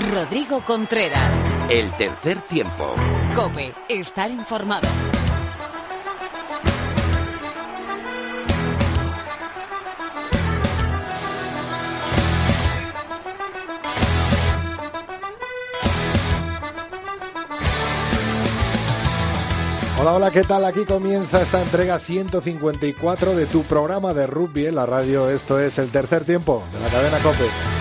Rodrigo Contreras. El tercer tiempo. Cope, estar informado. Hola, hola, ¿qué tal? Aquí comienza esta entrega 154 de tu programa de rugby en la radio. Esto es el tercer tiempo de la cadena Cope.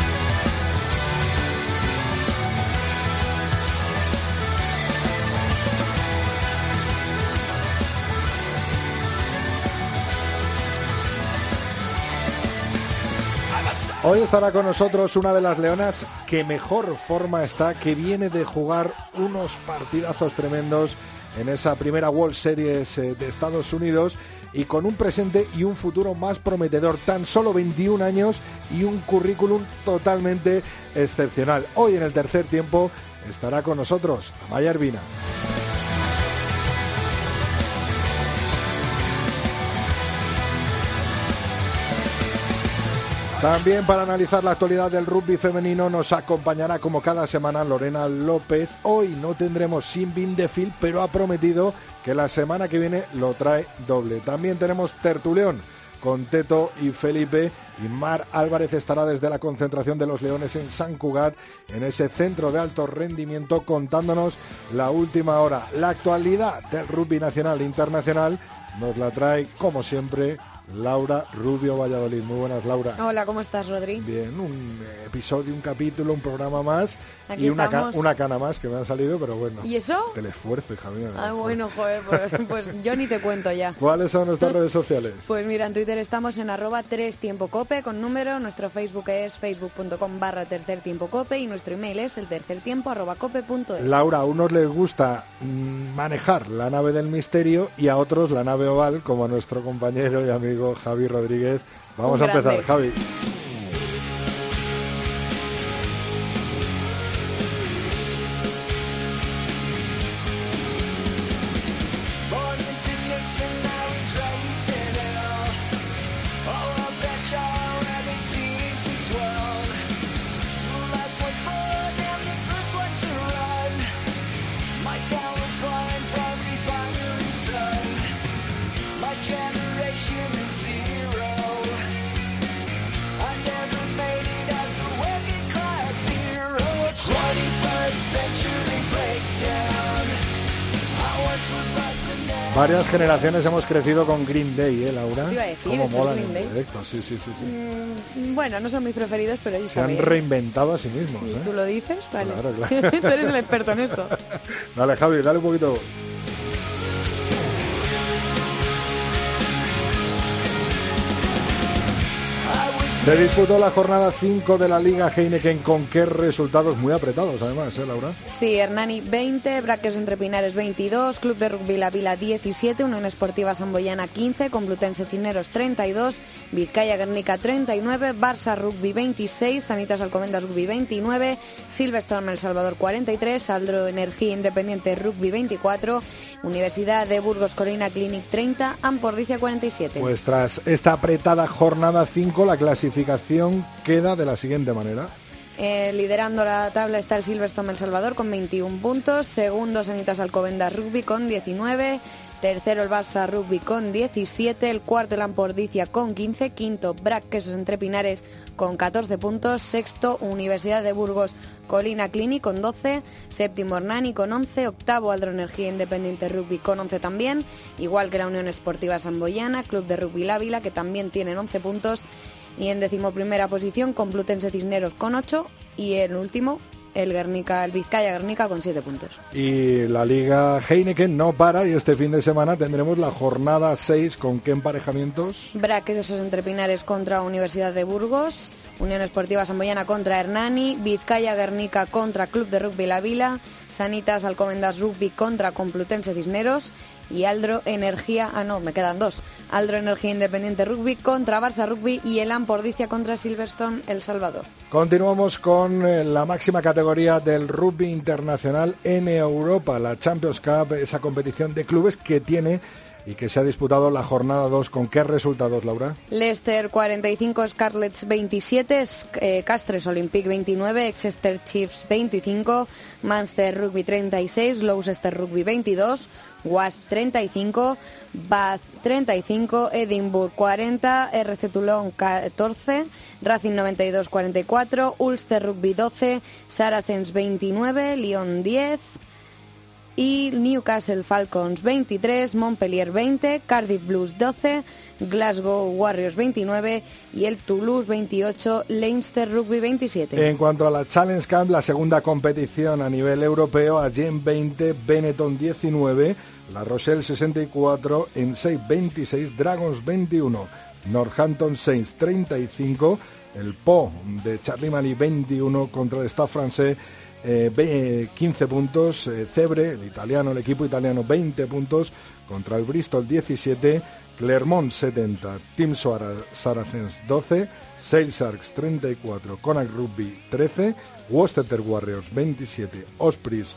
Hoy estará con nosotros una de las leonas que mejor forma está, que viene de jugar unos partidazos tremendos en esa primera World Series eh, de Estados Unidos y con un presente y un futuro más prometedor. Tan solo 21 años y un currículum totalmente excepcional. Hoy en el tercer tiempo estará con nosotros Amaya Ervina. También para analizar la actualidad del rugby femenino nos acompañará como cada semana Lorena López. Hoy no tendremos sin Bindefil, pero ha prometido que la semana que viene lo trae doble. También tenemos Tertuleón con Teto y Felipe y Mar Álvarez estará desde la concentración de los Leones en San Cugat, en ese centro de alto rendimiento, contándonos la última hora. La actualidad del rugby nacional e internacional nos la trae, como siempre, Laura Rubio Valladolid. Muy buenas, Laura. Hola, ¿cómo estás, Rodri? Bien, un episodio, un capítulo, un programa más y una, una, cana más que me ha salido, pero bueno. ¿Y eso? El esfuerzo, hija mía. Ah, bueno, joder, pues, pues, yo ni te cuento ya. ¿Cuáles son nuestras redes sociales? Pues mira, en Twitter estamos en arroba 3 tiempo cope con número, nuestro Facebook es facebook.com barra tercer tiempo cope y nuestro email es el tercer tiempo arroba cope.es. Laura, a unos les gusta manejar la nave del misterio y a otros la nave oval, como a nuestro compañero y amigo Javi Rodríguez. Vamos a empezar, Javi. Generaciones hemos crecido con Green Day, ¿eh, Laura? Iba a decir, ¿Cómo ¿esto molan es Green en Day? directo? Sí, sí, sí. sí. Mm, bueno, no son mis preferidos, pero ellos Se han reinventado a sí mismos, Si ¿eh? tú lo dices, vale. Claro, claro. tú eres el experto en esto. Dale, Javi, dale un poquito. Se disputó la jornada 5 de la Liga Heineken con qué resultados muy apretados, además, ¿eh, Laura? Sí, Hernani 20, Braques Entre Pinares 22, Club de Rugby La Vila 17, Unión Esportiva Samboyana 15, Complutense Cineros 32, Vizcaya Guernica 39, Barça Rugby 26, Sanitas Alcomendas Rugby 29, Silverstone El Salvador 43, Aldro Energía Independiente Rugby 24, Universidad de Burgos Colina Clinic 30, Ampordicia 47. Pues tras esta apretada jornada 5, la clasificación queda de la siguiente manera. Eh, liderando la tabla está el Silverstone El Salvador con 21 puntos, segundo Sanitas Alcobendas Rugby con 19, tercero el Barça Rugby con 17, el cuarto el Ampordicia con 15, quinto Brac Quesos Entre Pinares con 14 puntos, sexto Universidad de Burgos Colina Clinic con 12, séptimo Hernani con 11, octavo Aldro Energía Independiente Rugby con 11 también, igual que la Unión Esportiva Samboyana, Club de Rugby Lávila que también tienen 11 puntos y en decimoprimera posición Complutense Cisneros con 8 y el último el Guernica, el Vizcaya Guernica con 7 puntos. Y la Liga Heineken no para y este fin de semana tendremos la jornada 6 con qué emparejamientos. Braquesos entre Pinares contra Universidad de Burgos, Unión Esportiva Samboyana contra Hernani, Vizcaya Guernica contra Club de Rugby La Vila, Sanitas Alcomendas Rugby contra Complutense Cisneros y Aldro Energía, ah no, me quedan dos, Aldro Energía Independiente Rugby contra Barça Rugby y el Ampordicia contra Silverstone El Salvador. Continuamos con eh, la máxima categoría del rugby internacional en Europa, la Champions Cup, esa competición de clubes que tiene y que se ha disputado la jornada 2. ¿Con qué resultados, Laura? Leicester 45, Scarlets 27, eh, Castres Olympic 29, Exeter Chiefs 25, Manchester Rugby 36, Gloucester Rugby 22, Wasp 35, Bath 35, Edinburgh 40, RC Toulon 14, Racing 92 44, Ulster Rugby 12, Saracens 29, Lyon 10 y Newcastle Falcons 23, Montpellier 20, Cardiff Blues 12, Glasgow Warriors 29 y el Toulouse 28, Leinster Rugby 27. En cuanto a la Challenge Camp, la segunda competición a nivel europeo, allí en 20, Benetton 19, La Rochelle 64, en 6 26, Dragons 21, Northampton Saints 35, el Po de Charlie Mali 21 contra el Stade francés 15 puntos, eh, Cebre, el italiano, el equipo italiano 20 puntos contra el Bristol 17, Clermont 70, Team Saracens 12, Sale Sharks 34, Connacht Rugby 13, Worcester Warriors 27, Ospreys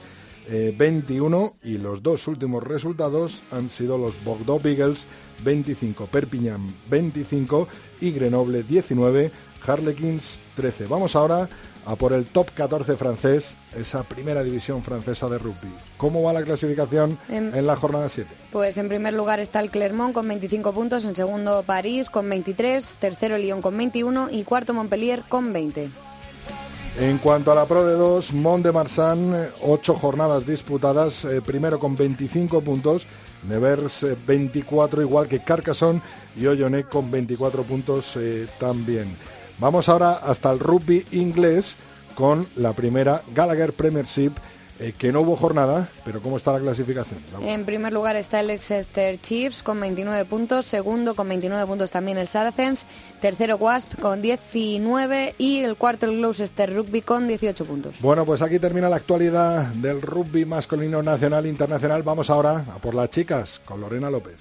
21 y los dos últimos resultados han sido los Bordeaux Beagles 25, Perpignan 25 y Grenoble 19, Harlequins 13. Vamos ahora a por el top 14 francés, esa primera división francesa de rugby. ¿Cómo va la clasificación en, la jornada 7? Pues en primer lugar está el Clermont con 25 puntos, en segundo París con 23, tercero Lyon con 21 y cuarto Montpellier con 20. En cuanto a la Pro de 2, Mont de Marsan, ocho jornadas disputadas, eh, primero con 25 puntos, Nevers 24, eh, igual que Carcassonne y Oyonnax con 24 puntos eh, también. Vamos ahora hasta el rugby inglés con la primera Gallagher Premiership. Eh, que no hubo jornada, pero ¿cómo está la clasificación? En primer lugar está el Exeter Chiefs con 29 puntos, segundo con 29 puntos también el Saracens, tercero Wasp con 19 y el cuarto el Gloucester Rugby con 18 puntos. Bueno, pues aquí termina la actualidad del rugby masculino nacional e internacional. Vamos ahora a por las chicas con Lorena López.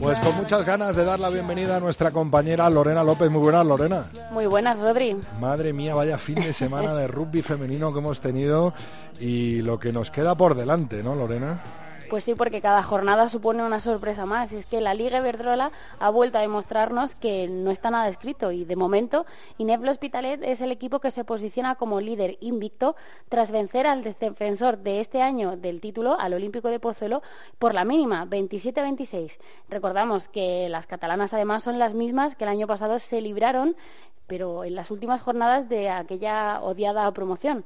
Pues con muchas ganas de dar la bienvenida a nuestra compañera Lorena López. Muy buenas, Lorena. Muy buenas, Rodri. Madre mía, vaya fin de semana de rugby femenino que hemos tenido y lo que nos queda por delante, ¿no, Lorena? Pues sí, porque cada jornada supone una sorpresa más. Y es que la Liga Iberdrola ha vuelto a demostrarnos que no está nada escrito. Y de momento, Ineflo Hospitalet es el equipo que se posiciona como líder invicto tras vencer al defensor de este año del título, al Olímpico de Pozuelo, por la mínima, 27-26. Recordamos que las catalanas además son las mismas que el año pasado se libraron, pero en las últimas jornadas de aquella odiada promoción.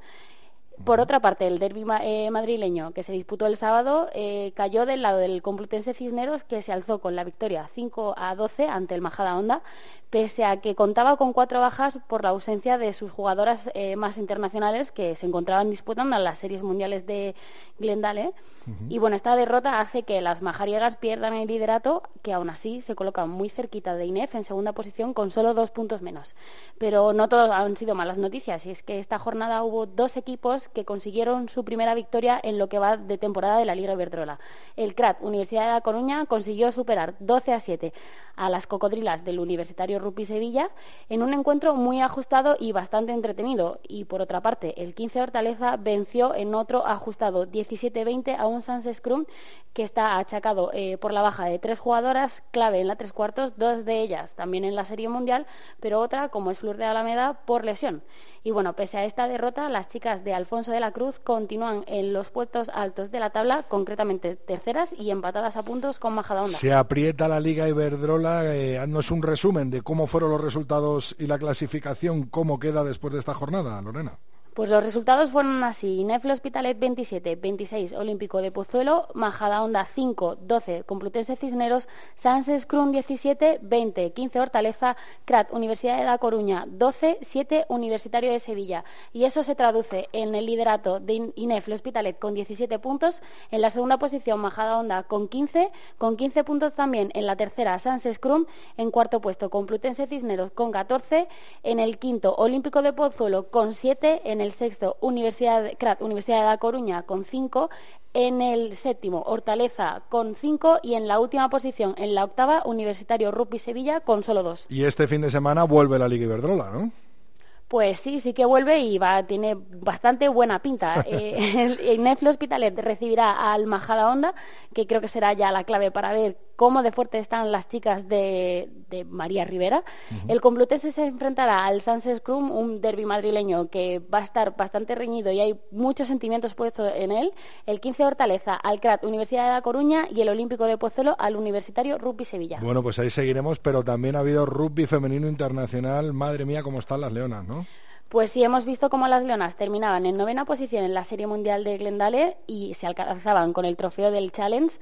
Por otra parte, el derby eh, madrileño que se disputó el sábado eh, cayó del lado del Complutense Cisneros, que se alzó con la victoria 5 a 12 ante el Majada Honda, pese a que contaba con cuatro bajas por la ausencia de sus jugadoras eh, más internacionales que se encontraban disputando en las series mundiales de Glendale. Y bueno, esta derrota hace que las majariegas pierdan el liderato, que aún así se colocan muy cerquita de INEF en segunda posición con solo dos puntos menos. Pero no todos han sido malas noticias, y es que esta jornada hubo dos equipos que consiguieron su primera victoria en lo que va de temporada de la Liga Iberdrola. El CRAT, Universidad de La Coruña, consiguió superar 12 a 7 a las cocodrilas del Universitario Rupi Sevilla en un encuentro muy ajustado y bastante entretenido. Y por otra parte, el 15 Hortaleza venció en otro ajustado 17-20 a un Sans Scrum que está achacado eh, por la baja de tres jugadoras clave en la tres cuartos, dos de ellas también en la Serie Mundial, pero otra, como es Flor de Alameda, por lesión. Y bueno, pese a esta derrota, las chicas de Alfonso de la Cruz continúan en los puestos altos de la tabla, concretamente terceras y empatadas a puntos con Majadahonda. Se aprieta la Liga Iberdrola. Eh, haznos un resumen de cómo fueron los resultados y la clasificación, cómo queda después de esta jornada, Lorena. Pues los resultados fueron así. Neflo Hospitalet 27, 26 Olímpico de Pozuelo, Majadahonda 5, 12 Complutense Cisneros, Sans Scrum 17, 20 15 Hortaleza, CRAT Universidad de La Coruña 12, 7 Universitario de Sevilla. Y eso se traduce en el liderato de Ineflo Hospitalet con 17 puntos, en la segunda posición Majadahonda con 15, con 15 puntos también en la tercera Sans Scrum, en cuarto puesto Complutense Cisneros con 14, en el quinto Olímpico de Pozuelo con 7, en el el sexto Universidad, CRAT, Universidad de La Coruña con cinco, en el séptimo Hortaleza con cinco y en la última posición, en la octava, Universitario Rugby Sevilla con solo dos. Y este fin de semana vuelve la Liga Iberdrola, ¿no? Pues sí, sí que vuelve y va, tiene bastante buena pinta. Eh, el, Netflix Hospitalet recibirá al Majada Honda, que creo que será ya la clave para ver cómo de fuerte están las chicas de, María Rivera. El Complutense se enfrentará al Sunset Scrum, un derby madrileño que va a estar bastante reñido y hay muchos sentimientos puestos en él. El 15 Hortaleza al CRAT Universidad de La Coruña y el Olímpico de Pozuelo al Universitario Rugby Sevilla. Bueno, pues ahí seguiremos, pero también ha habido rugby femenino internacional. Madre mía, cómo están las leonas, ¿no? Pues sí, hemos visto cómo las leonas terminaban en novena posición en la Serie Mundial de Glendale y se alcanzaban con el trofeo del Challenge.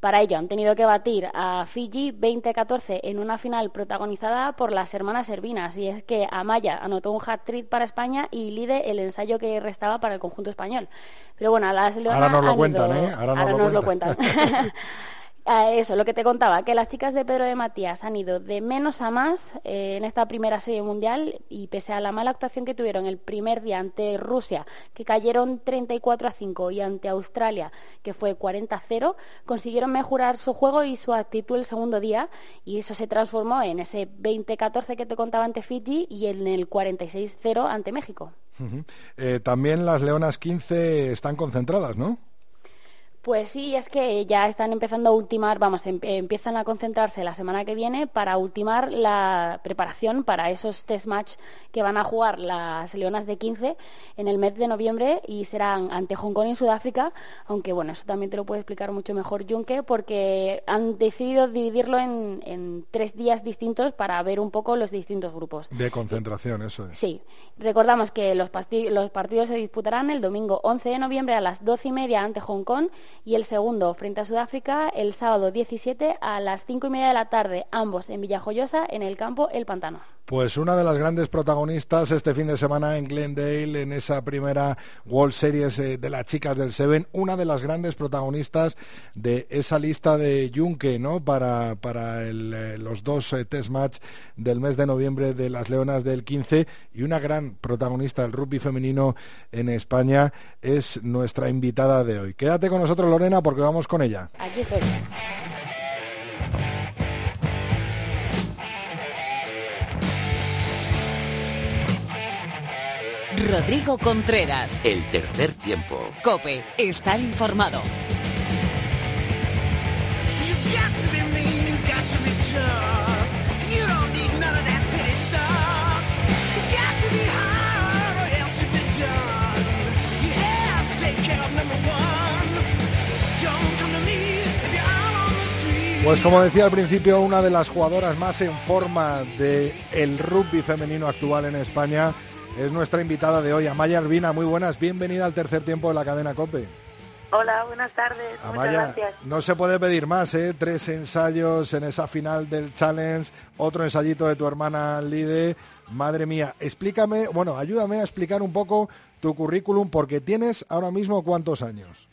Para ello han tenido que batir a Fiji 20-14 en una final protagonizada por las hermanas Servinas. Y es que Amaya anotó un hat-trick para España y Lide el ensayo que restaba para el conjunto español. Pero bueno, las leonas Ahora nos lo cuentan, ¿eh? Ahora, nos, lo cuentan. eso, lo que te contaba, que las chicas de Pedro de Matías han ido de menos a más eh, en esta primera serie mundial y pese a la mala actuación que tuvieron el primer día ante Rusia, que cayeron 34 a 5, y ante Australia, que fue 40 a 0, consiguieron mejorar su juego y su actitud el segundo día y eso se transformó en ese 20-14 que te contaba ante Fiji y en el 46-0 ante México. Eh, también las Leonas 15 están concentradas, ¿no? Pues sí, es que ya están empezando a ultimar, vamos, em, empiezan a concentrarse la semana que viene para ultimar la preparación para esos test match que van a jugar las Leonas de 15 en el mes de noviembre y serán ante Hong Kong y Sudáfrica, aunque bueno, eso también te lo puede explicar mucho mejor Junque, porque han decidido dividirlo en, tres días distintos para ver un poco los distintos grupos. De concentración, eso es. Sí, recordamos que los, los partidos se disputarán el domingo 11 de noviembre a las 12 y media ante Hong Kong y el segundo frente a Sudáfrica el sábado 17 a las 5 y media de la tarde, ambos en Villajoyosa, en el campo El Pantano. Pues una de las grandes protagonistas este fin de semana en Glendale, en esa primera World Series eh, de las chicas del Seven, una de las grandes protagonistas de esa lista de Junque, ¿no? Para, para eh, los dos eh, test match del mes de noviembre de las Leonas del 15 y una gran protagonista del rugby femenino en España es nuestra invitada de hoy. Quédate con nosotros, Lorena, porque vamos con ella. Aquí estoy. Rodrigo Contreras. El tercer tiempo. Cope, estar informado. Pues como decía al principio, una de las jugadoras más en forma del el rugby femenino actual en España es nuestra invitada de hoy, Amaya Arbina. Muy buenas, bienvenida al tercer tiempo de la cadena COPE. Hola, buenas tardes. Amaya, no se puede pedir más, ¿eh? Tres ensayos en esa final del Challenge, otro ensayito de tu hermana Lide. Madre mía, explícame, bueno, ayúdame a explicar un poco tu currículum, porque tienes ahora mismo cuántos años.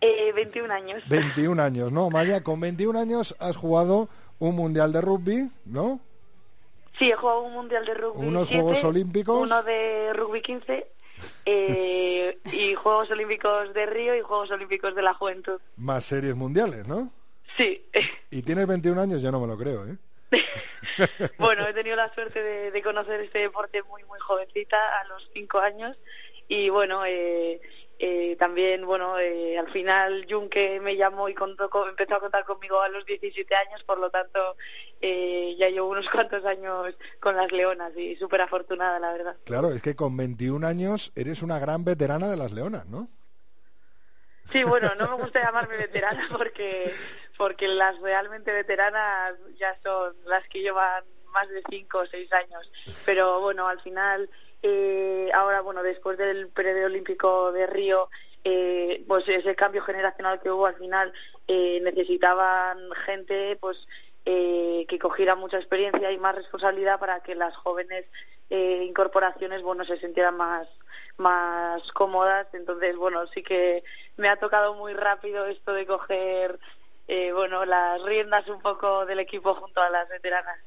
Eh, 21 años. 21 años, ¿no? Maya, con 21 años has jugado un mundial de rugby, ¿no? Sí, he jugado un mundial de rugby. Unos Juegos Olímpicos. Uno de rugby 15 eh, y Juegos Olímpicos de Río y Juegos Olímpicos de la Juventud. Más series mundiales, ¿no? Sí. Y tienes 21 años, yo no me lo creo, ¿eh? bueno, he tenido la suerte de, conocer este deporte muy, muy jovencita, a los 5 años. Y bueno, eh, eh, también, bueno, eh, al final Junque me llamó y contó, empezó a contar conmigo a los 17 años, por lo tanto eh, ya llevo unos cuantos años con las Leonas y súper afortunada, la verdad. Claro, es que con 21 años eres una gran veterana de las Leonas, ¿no? Sí, bueno, no me gusta llamarme veterana porque porque las realmente veteranas ya son las que llevan más de 5 o 6 años, pero bueno, al final eh, ahora, bueno, después del olímpico de Río, eh, pues ese cambio generacional que hubo al final, eh, necesitaban gente pues eh, que cogiera mucha experiencia y más responsabilidad para que las jóvenes eh, incorporaciones bueno se sintieran más más cómodas. Entonces bueno sí que me ha tocado muy rápido esto de coger bueno las riendas un poco del equipo junto a las veteranas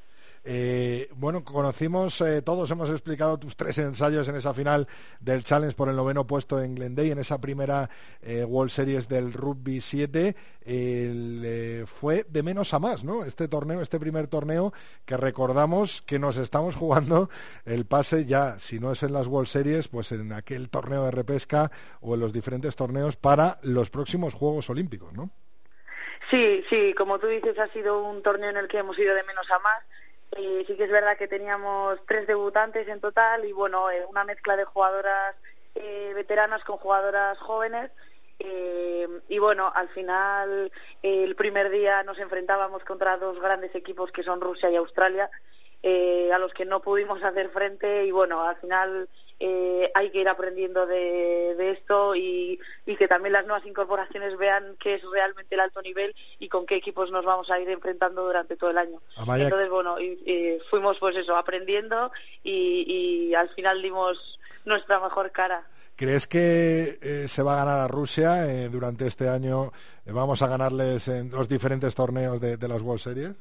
Eh, bueno, conocimos, eh, todos hemos explicado tus tres ensayos en esa final del Challenge por el noveno puesto en Glendale, en esa primera World Series del Rugby 7. fue de menos a más, ¿no? Este torneo, este primer torneo que recordamos que nos estamos jugando el pase ya, si no es en las World Series, pues en aquel torneo de repesca o en los diferentes torneos para los próximos Juegos Olímpicos, ¿no? Sí, sí, como tú dices, ha sido un torneo en el que hemos ido de menos a más. Eh, sí que es verdad que teníamos tres debutantes en total y bueno, eh, una mezcla de jugadoras eh, veteranas con jugadoras jóvenes. y bueno, al final el primer día nos enfrentábamos contra dos grandes equipos que son Rusia y Australia, a los que no pudimos hacer frente y bueno, al final eh, hay que ir aprendiendo de, esto y, que también las nuevas incorporaciones vean qué es realmente el alto nivel y con qué equipos nos vamos a ir enfrentando durante todo el año. Entonces, bueno, fuimos pues eso, aprendiendo y, al final dimos nuestra mejor cara. ¿Crees que eh, se va a ganar a Rusia eh, durante este año? ¿Vamos a ganarles en los diferentes torneos de las World Series?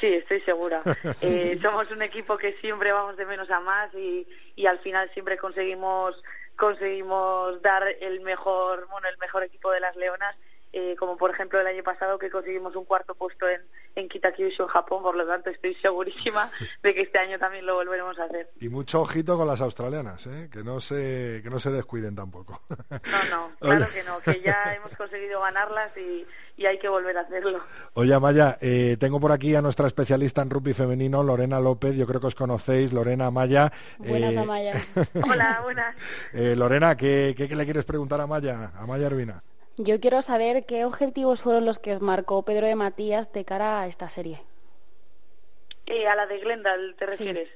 Sí, estoy segura. Eh, somos un equipo que siempre vamos de menos a más y, y al final siempre conseguimos conseguimos dar el mejor bueno el mejor equipo de las Leonas eh, como por ejemplo el año pasado que conseguimos un cuarto puesto en, en Kitakyushu, en Japón, por lo tanto estoy segurísima de que este año también lo volveremos a hacer. Y mucho ojito con las australianas, ¿eh? que, no se, que no se descuiden tampoco. No, no, claro que no, que ya hemos conseguido ganarlas y, y hay que volver a hacerlo. Oye, Amaya, eh, tengo por aquí a nuestra especialista en rugby femenino, Lorena López, yo creo que os conocéis, Lorena Amaya. Buenas, Amaya. Hola, buenas. Lorena, ¿qué, ¿qué, le quieres preguntar a Amaya, a Amaya Urbina? Yo quiero saber qué objetivos fueron los que os marcó Pedro de Matías de cara a esta serie. Eh, a la de Glendale, ¿te refieres?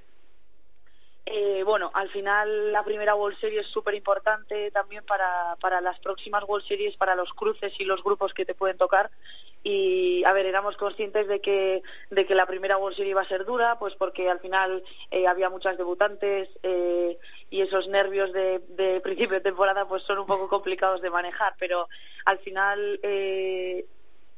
Eh, bueno, al final la primera World Series es súper importante también para, para las próximas World Series, para los cruces y los grupos que te pueden tocar. Y, a ver, éramos conscientes de que, de que la primera World Series iba a ser dura, pues porque al final eh, había muchas debutantes eh, y esos nervios de, de, principio de temporada pues son un poco complicados de manejar, pero al final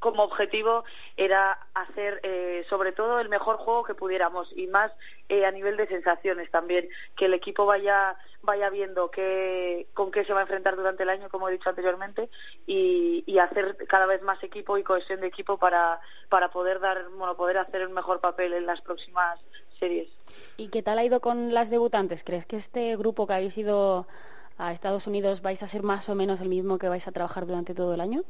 como objetivo era hacer eh, sobre todo el mejor juego que pudiéramos y más eh, a nivel de sensaciones también. Que el equipo vaya vaya viendo qué, con qué se va a enfrentar durante el año como he dicho anteriormente y, hacer cada vez más equipo y cohesión de equipo para para poder dar bueno poder hacer un mejor papel en las próximas series. Y qué tal ha ido con las debutantes crees que este grupo que habéis ido a Estados Unidos vais a ser más o menos el mismo que vais a trabajar durante todo el año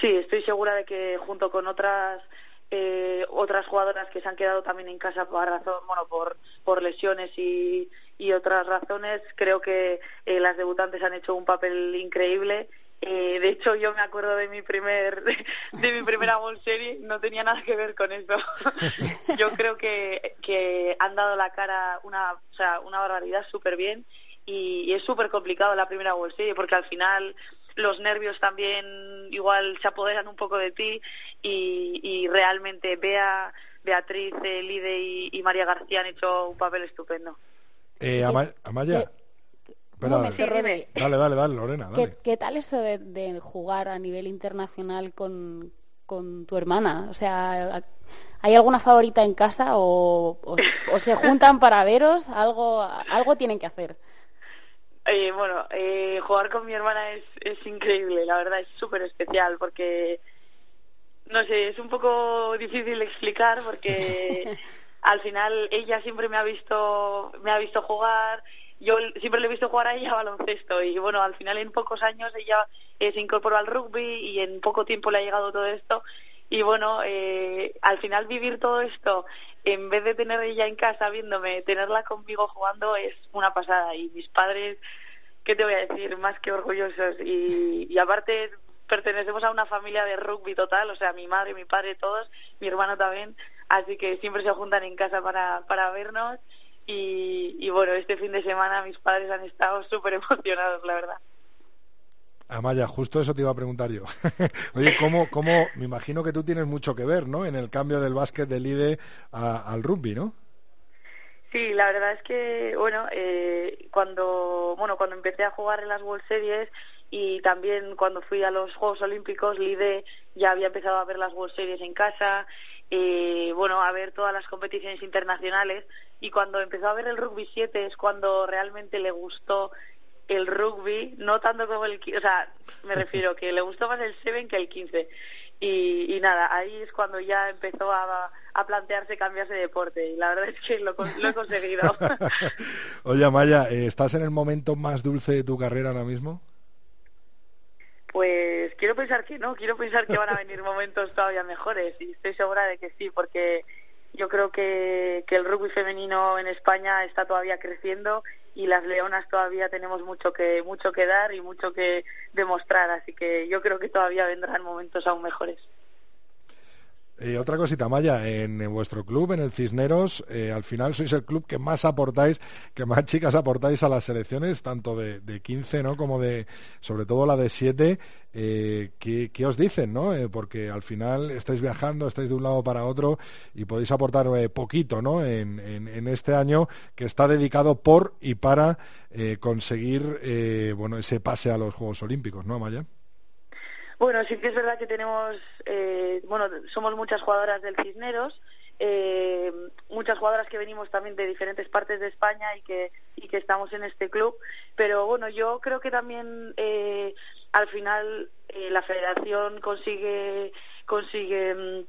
Sí, estoy segura de que junto con otras eh, otras jugadoras que se han quedado también en casa por razón, bueno, por, por lesiones y, y otras razones, creo que eh, las debutantes han hecho un papel increíble. Eh, de hecho, yo me acuerdo de mi primer de, mi primera World Series, no tenía nada que ver con eso. yo creo que, que han dado la cara una, o sea, una barbaridad súper bien y, y es súper complicado la primera World Series porque al final los nervios también igual se apoderan un poco de ti y, realmente Bea, Beatriz, Lide y, María García han hecho un papel estupendo. Eh, Amaya. dale, dale, dale, Lorena. ¿Qué, tal eso de, jugar a nivel internacional con, con tu hermana? O sea, ¿hay alguna favorita en casa o, o se juntan para veros? Algo, algo tienen que hacer. Eh, bueno, eh, jugar con mi hermana es, es increíble, la verdad es súper especial porque, no sé, es un poco difícil de explicar porque al final ella siempre me ha visto, me ha visto jugar, yo siempre le he visto jugar a ella baloncesto y bueno, al final en pocos años ella eh, se incorporó al rugby y en poco tiempo le ha llegado todo esto y bueno, eh, al final vivir todo esto, en vez de tener ella en casa viéndome, tenerla conmigo jugando es una pasada. Y mis padres, ¿qué te voy a decir? Más que orgullosos. Y, y aparte pertenecemos a una familia de rugby total, o sea, mi madre, mi padre, todos, mi hermano también. Así que siempre se juntan en casa para, para vernos. Y, y bueno, este fin de semana mis padres han estado súper emocionados, la verdad. Amaya, justo eso te iba a preguntar yo. Oye, ¿cómo, ¿cómo, me imagino que tú tienes mucho que ver, ¿no? En el cambio del básquet del IDE al rugby, ¿no? Sí, la verdad es que, bueno, eh, cuando, bueno, cuando empecé a jugar en las World Series y también cuando fui a los Juegos Olímpicos, LIDE ya había empezado a ver las World Series en casa eh, bueno, a ver todas las competiciones internacionales y cuando empezó a ver el rugby 7 es cuando realmente le gustó el rugby, no tanto como el... O sea, me refiero que le gustó más el 7 que el 15. Y, nada, ahí es cuando ya empezó a, a, plantearse cambiarse de deporte y la verdad es que lo, lo he conseguido. Oye, Maya, ¿estás en el momento más dulce de tu carrera ahora mismo? Pues quiero pensar que no, quiero pensar que van a venir momentos todavía mejores y estoy segura de que sí, porque yo creo que, que el rugby femenino en España está todavía creciendo y las leonas todavía tenemos mucho que mucho que dar y mucho que demostrar así que yo creo que todavía vendrán momentos aún mejores eh, otra cosita, Maya, en, vuestro club, en el Cisneros, eh, al final sois el club que más aportáis, que más chicas aportáis a las selecciones, tanto de, de 15, ¿no? Como de, sobre todo la de 7. Eh, ¿qué, os dicen, no? porque al final estáis viajando, estáis de un lado para otro y podéis aportar poquito, ¿no? En, en, este año que está dedicado por y para conseguir, bueno, ese pase a los Juegos Olímpicos, ¿no, Maya? Bueno, sí que es verdad que tenemos, eh, bueno, somos muchas jugadoras del Cisneros, eh, muchas jugadoras que venimos también de diferentes partes de España y que, y que estamos en este club, pero bueno, yo creo que también eh, al final la federación consigue, consigue mm,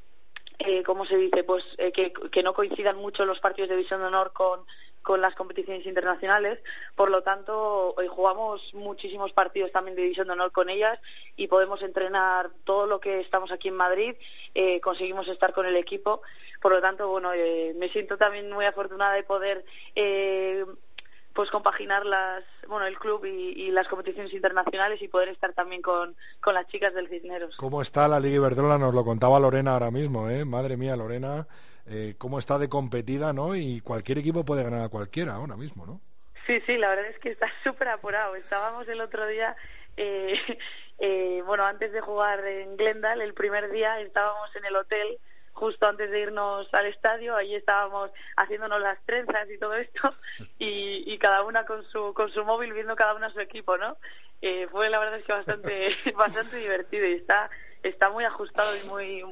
eh, ¿cómo se dice? Pues que, que, no coincidan mucho los partidos de División de Honor con, con las competiciones internacionales. Por lo tanto, hoy jugamos muchísimos partidos también de División de Honor con ellas y podemos entrenar todo lo que estamos aquí en Madrid. Eh, conseguimos estar con el equipo. Por lo tanto, bueno, eh, me siento también muy afortunada de poder eh, pues compaginar las, bueno, el club y, las competiciones internacionales y poder estar también con, con las chicas del Cisneros. ¿Cómo está la Liga Iberdrola? Nos lo contaba Lorena ahora mismo, ¿eh? Madre mía, Lorena eh, cómo está de competida, ¿no? Y cualquier equipo puede ganar a cualquiera ahora mismo, ¿no? Sí, sí, la verdad es que está súper apurado. Estábamos el otro día, eh, eh, bueno, antes de jugar en Glendale, el primer día estábamos en el hotel justo antes de irnos al estadio, ahí estábamos haciéndonos las trenzas y todo esto, y, y cada una con su, con su móvil viendo cada una su equipo, ¿no? Eh, fue la verdad es que bastante, bastante divertido y está, está muy ajustado y muy,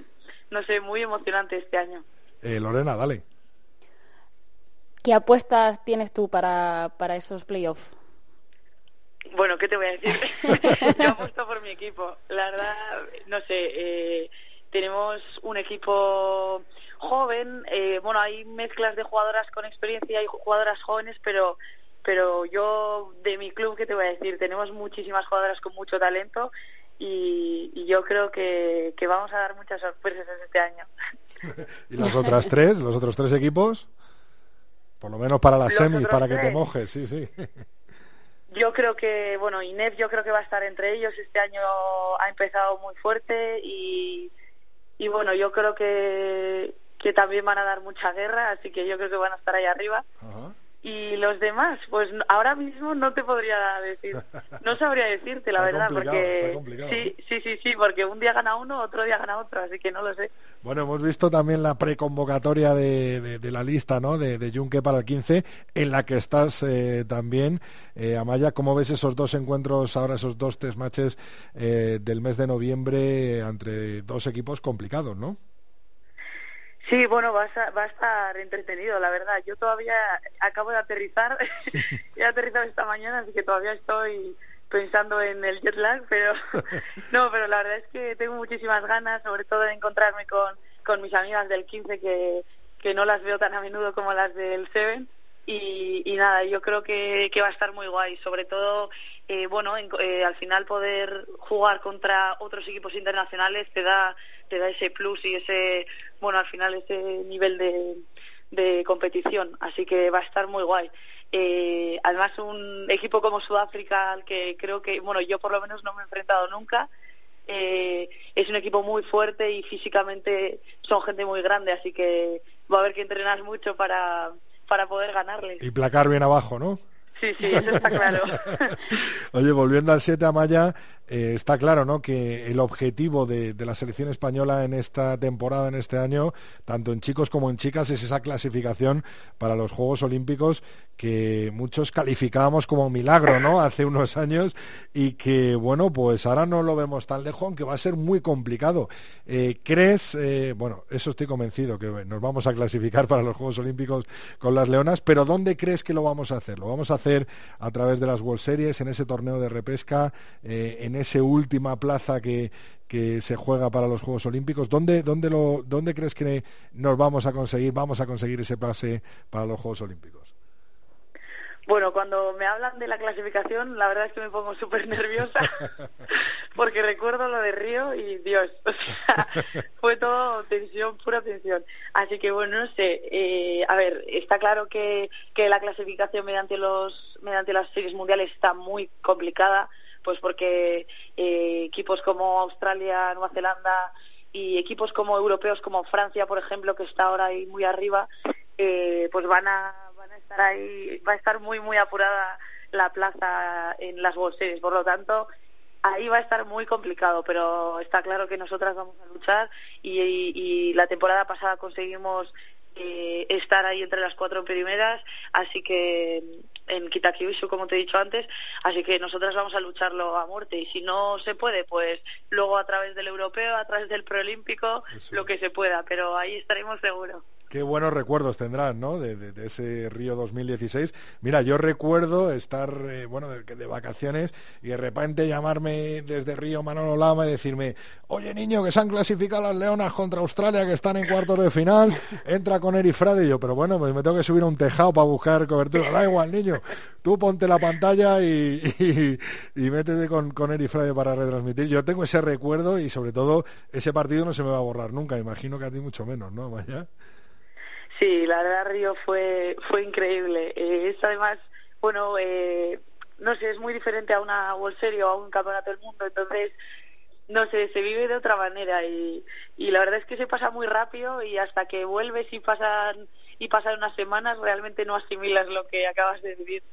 no sé, muy emocionante este año. Eh, Lorena, dale. ¿Qué apuestas tienes tú para, para esos playoffs? Bueno, ¿qué te voy a decir? Yo apuesto por mi equipo. La verdad, no sé, eh, tenemos un equipo joven. Eh, bueno, hay mezclas de jugadoras con experiencia y jugadoras jóvenes, pero pero yo de mi club, ¿qué te voy a decir? Tenemos muchísimas jugadoras con mucho talento y, yo creo que, que, vamos a dar muchas sorpresas este año. ¿Y las otras tres, los otros tres equipos? Por lo menos para las semis, para que te mojes, sí, sí. Yo creo que, bueno, Inés yo creo que va a estar entre ellos. Este año ha empezado muy fuerte y, y bueno, yo creo que, que también van a dar mucha guerra, así que yo creo que van a estar ahí arriba. Ajá. Y los demás, pues ahora mismo no te podría decir, no sabría decirte la verdad, porque sí, sí, sí, sí, porque un día gana uno, otro día gana otro, así que no lo sé. Bueno, hemos visto también la preconvocatoria de, de, la lista, ¿no? De, de Junque para el 15, en la que estás eh, también, eh, Amaya, ¿cómo ves esos dos encuentros ahora, esos dos test matches eh, del mes de noviembre entre dos equipos complicados, ¿no? Sí, bueno, va a, va a estar entretenido, la verdad. Yo todavía acabo de aterrizar, he aterrizado esta mañana, así que todavía estoy pensando en el jet lag, pero no, pero la verdad es que tengo muchísimas ganas, sobre todo de encontrarme con, con mis amigas del 15 que, que no las veo tan a menudo como las del 7 y, y nada, yo creo que, que va a estar muy guay, sobre todo, eh, bueno, eh, al final poder jugar contra otros equipos internacionales te da, te da ese plus y ese, bueno, al final ese nivel de, de competición, así que va a estar muy guay. Eh, además, un equipo como Sudáfrica, al que creo que, bueno, yo por lo menos no me he enfrentado nunca, eh, es un equipo muy fuerte y físicamente son gente muy grande, así que va a haber que entrenar mucho para para poder ganarle. Y placar bien abajo, ¿no? Sí, sí, eso está claro. Oye, volviendo al 7 a Maya, eh, está claro ¿no? que el objetivo de, la selección española en esta temporada, en este año, tanto en chicos como en chicas, es esa clasificación para los Juegos Olímpicos que muchos calificábamos como milagro ¿no? hace unos años y que, bueno, pues ahora no lo vemos tan lejos, aunque va a ser muy complicado. Eh, ¿Crees, eh, bueno, eso estoy convencido, que nos vamos a clasificar para los Juegos Olímpicos con las Leonas, pero ¿dónde crees que lo vamos a hacer? ¿Lo vamos a hacer a través de las World Series, en ese torneo de repesca, en esa última plaza que, que se juega para los Juegos Olímpicos. ¿Dónde, dónde, lo, ¿Dónde crees que nos vamos a conseguir, vamos a conseguir ese pase para los Juegos Olímpicos? Bueno, cuando me hablan de la clasificación, la verdad es que me pongo súper nerviosa, porque recuerdo lo de Río y Dios, o sea, fue todo tensión, pura tensión. Así que bueno, no sé, eh, a ver, está claro que, que la clasificación mediante los mediante las series mundiales está muy complicada, pues porque eh, equipos como Australia, Nueva Zelanda y equipos como europeos como Francia, por ejemplo, que está ahora ahí muy arriba, eh, pues van a, van a estar ahí, va a estar muy, muy apurada la plaza en las bolseres. Por lo tanto, ahí va a estar muy complicado, pero está claro que nosotras vamos a luchar y, y la temporada pasada conseguimos eh, estar ahí entre las cuatro primeras, así que en Kitakyushu, como te he dicho antes, así que nosotras vamos a lucharlo a muerte y si no se puede, pues luego a través del europeo, a través del preolímpico, lo que se pueda, pero ahí estaremos seguros. Qué buenos recuerdos tendrán, ¿no? De, ese Río 2016. Mira, yo recuerdo estar, eh, bueno, de, vacaciones y de repente llamarme desde Río Manolo Lama y decirme, oye niño, que se han clasificado las Leonas contra Australia, que están en cuartos de final, entra con Eri Frade y yo, pero bueno, pues me tengo que subir a un tejado para buscar cobertura. Da igual, niño, tú ponte la pantalla y, métete con, con Eri Frade para retransmitir. Yo tengo ese recuerdo y sobre todo ese partido no se me va a borrar nunca, imagino que a ti mucho menos, ¿no, Maya? Sí, la verdad Río fue fue increíble. Eh, es además, bueno, eh, no sé, es muy diferente a una World o a un Campeonato del Mundo, entonces, no sé, se vive de otra manera y, y la verdad es que se pasa muy rápido y hasta que vuelves y pasan y pasan unas semanas realmente no asimilas lo que acabas de vivir.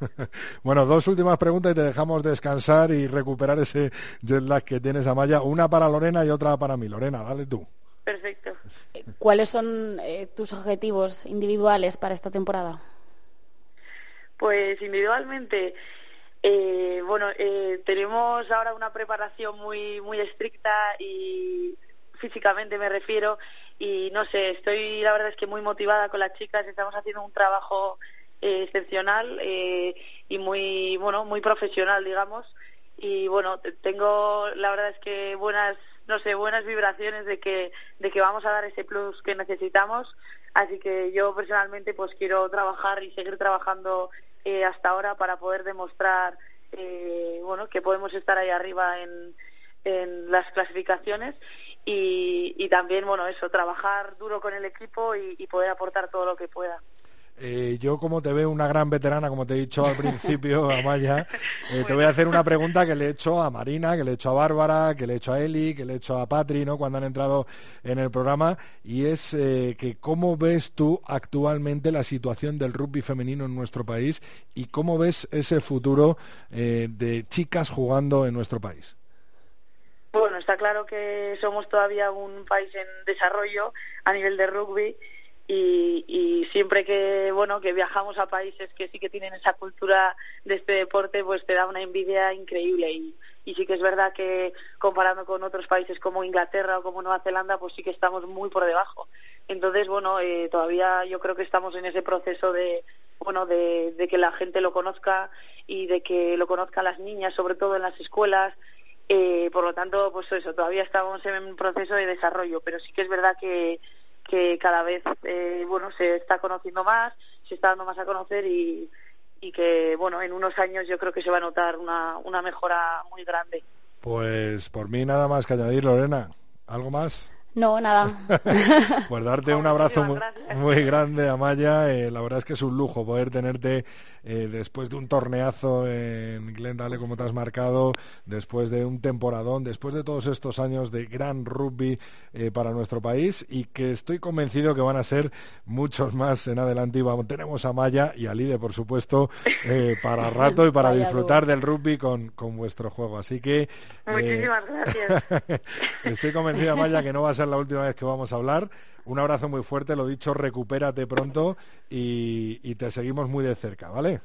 bueno, dos últimas preguntas y te dejamos descansar y recuperar ese jet que tienes, Amaya. Una para Lorena y otra para mí. Lorena, dale tú. Perfecto. ¿Cuáles son eh, tus objetivos individuales para esta temporada? Pues individualmente, eh, bueno, eh, tenemos ahora una preparación muy muy estricta y físicamente me refiero y no sé, estoy la verdad es que muy motivada con las chicas, estamos haciendo un trabajo excepcional y muy bueno muy profesional digamos y bueno tengo la verdad es que buenas no sé, buenas vibraciones de que, de que vamos a dar ese plus que necesitamos. Así que yo personalmente pues quiero trabajar y seguir trabajando eh, hasta ahora para poder demostrar eh, bueno que podemos estar ahí arriba en, en las clasificaciones y, y también bueno eso trabajar duro con el equipo y poder aportar todo lo que pueda. Eh, yo como te veo una gran veterana, como te he dicho al principio, Amaya, eh, te voy a hacer una pregunta que le he hecho a Marina, que le he hecho a Bárbara, que le he hecho a Eli, que le he hecho a Patri, ¿no? Cuando han entrado en el programa, y es eh, que cómo ves tú actualmente la situación del rugby femenino en nuestro país y cómo ves ese futuro de chicas jugando en nuestro país. Bueno, está claro que somos todavía un país en desarrollo a nivel de rugby y, siempre que bueno que viajamos a países que sí que tienen esa cultura de este deporte pues te da una envidia increíble. Y, sí que es verdad que comparando con otros países como Inglaterra o como Nueva Zelanda pues sí que estamos muy por debajo. Entonces bueno eh, todavía yo creo que estamos en ese proceso de bueno de que la gente lo conozca y de que lo conozcan las niñas sobre todo en las escuelas. Eh, por lo tanto pues eso todavía estamos en un proceso de desarrollo. Pero sí que es verdad que que cada vez eh, bueno se está conociendo más, se está dando más a conocer y, y que bueno en unos años yo creo que se va a notar una, una mejora muy grande. Pues por mí nada más que añadir, Lorena. ¿Algo más? No, nada. pues darte un abrazo muy, grande, Amaya. Eh, la verdad es que es un lujo poder tenerte eh, después de un torneazo en Glendale como te has marcado, después de un temporadón, después de todos estos años de gran rugby eh, para nuestro país y que estoy convencido que van a ser muchos más en adelante. Y vamos, tenemos a Maya y a Lide, por supuesto, para rato y para disfrutar del rugby con, con vuestro juego. Así que... Muchísimas gracias. estoy convencida, Maya, que no va a ser la última vez que vamos a hablar. Un abrazo muy fuerte, lo dicho, recupérate pronto y, te seguimos muy de cerca, ¿vale?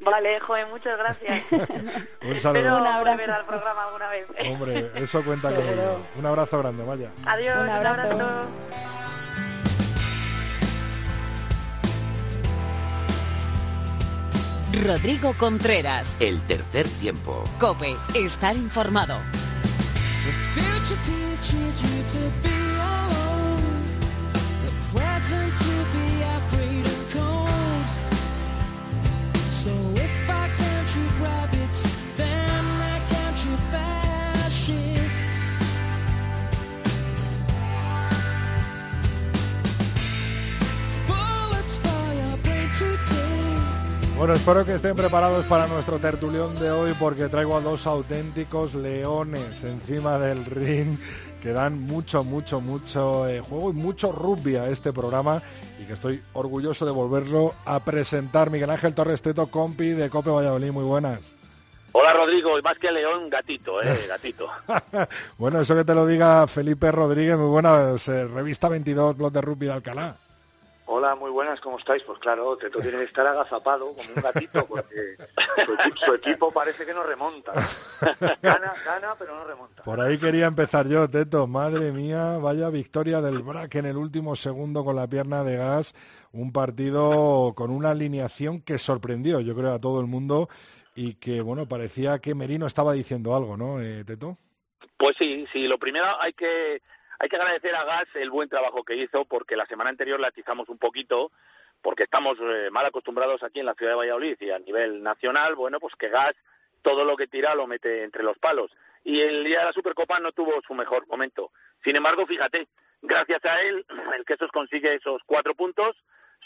Vale, joven, muchas gracias. un saludo. Espero volver al programa alguna vez. Hombre, eso cuenta con ello. Un abrazo grande, vaya. Adiós, un abrazo. Un abrazo. Rodrigo Contreras. El tercer tiempo. Cope, estar informado. future teaches you to be alone, the present to be. Bueno, espero que estén preparados para nuestro tertulión de hoy porque traigo a dos auténticos leones encima del ring que dan mucho, mucho, mucho eh, juego y mucho rugby a este programa y que estoy orgulloso de volverlo a presentar. Miguel Ángel Torres Teto, compi de Cope Valladolid, muy buenas. Hola Rodrigo, y más que león, gatito, eh, gatito. bueno, eso que te lo diga Felipe Rodríguez, muy buenas, eh, revista 22, blog de rugby de Alcalá. Hola, muy buenas, ¿cómo estáis? Pues claro, Teto tiene que estar agazapado como un gatito porque su, equipo, parece que no remonta. Gana, gana, pero no remonta. Por ahí quería empezar yo, Teto. Madre mía, vaya victoria del Brack en el último segundo con la pierna de gas. Un partido con una alineación que sorprendió, yo creo, a todo el mundo y que, bueno, parecía que Merino estaba diciendo algo, ¿no, eh, Teto? Pues sí, sí, lo primero hay que hay que agradecer a Gas el buen trabajo que hizo porque la semana anterior la atizamos un poquito porque estamos eh, mal acostumbrados aquí en la ciudad de Valladolid y a nivel nacional, bueno, pues que Gas todo lo que tira lo mete entre los palos. Y el día de la Supercopa no tuvo su mejor momento. Sin embargo, fíjate, gracias a él, el Quesos consigue esos cuatro puntos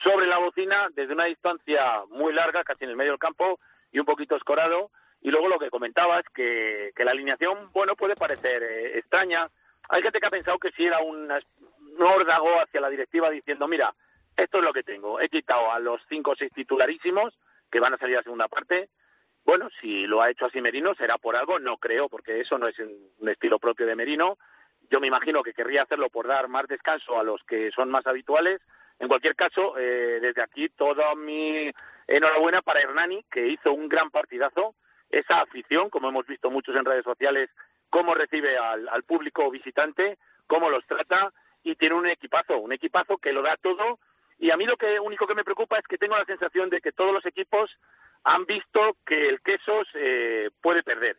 sobre la bocina desde una distancia muy larga, casi en el medio del campo, y un poquito escorado. Y luego lo que comentabas, que, la alineación, bueno, puede parecer eh, extraña, hay gente que ha pensado que si era un, órdago hacia la directiva diciendo, mira, esto es lo que tengo, he quitado a los cinco o seis titularísimos que van a salir a la segunda parte. Bueno, si lo ha hecho así Merino, será por algo, no creo, porque eso no es un estilo propio de Merino. Yo me imagino que querría hacerlo por dar más descanso a los que son más habituales. En cualquier caso, eh, desde aquí toda mi enhorabuena para Hernani, que hizo un gran partidazo. Esa afición, como hemos visto muchos en redes sociales, cómo recibe al, público visitante, cómo los trata y tiene un equipazo, un equipazo que lo da todo. Y a mí lo que único que me preocupa es que tengo la sensación de que todos los equipos han visto que el queso se puede perder.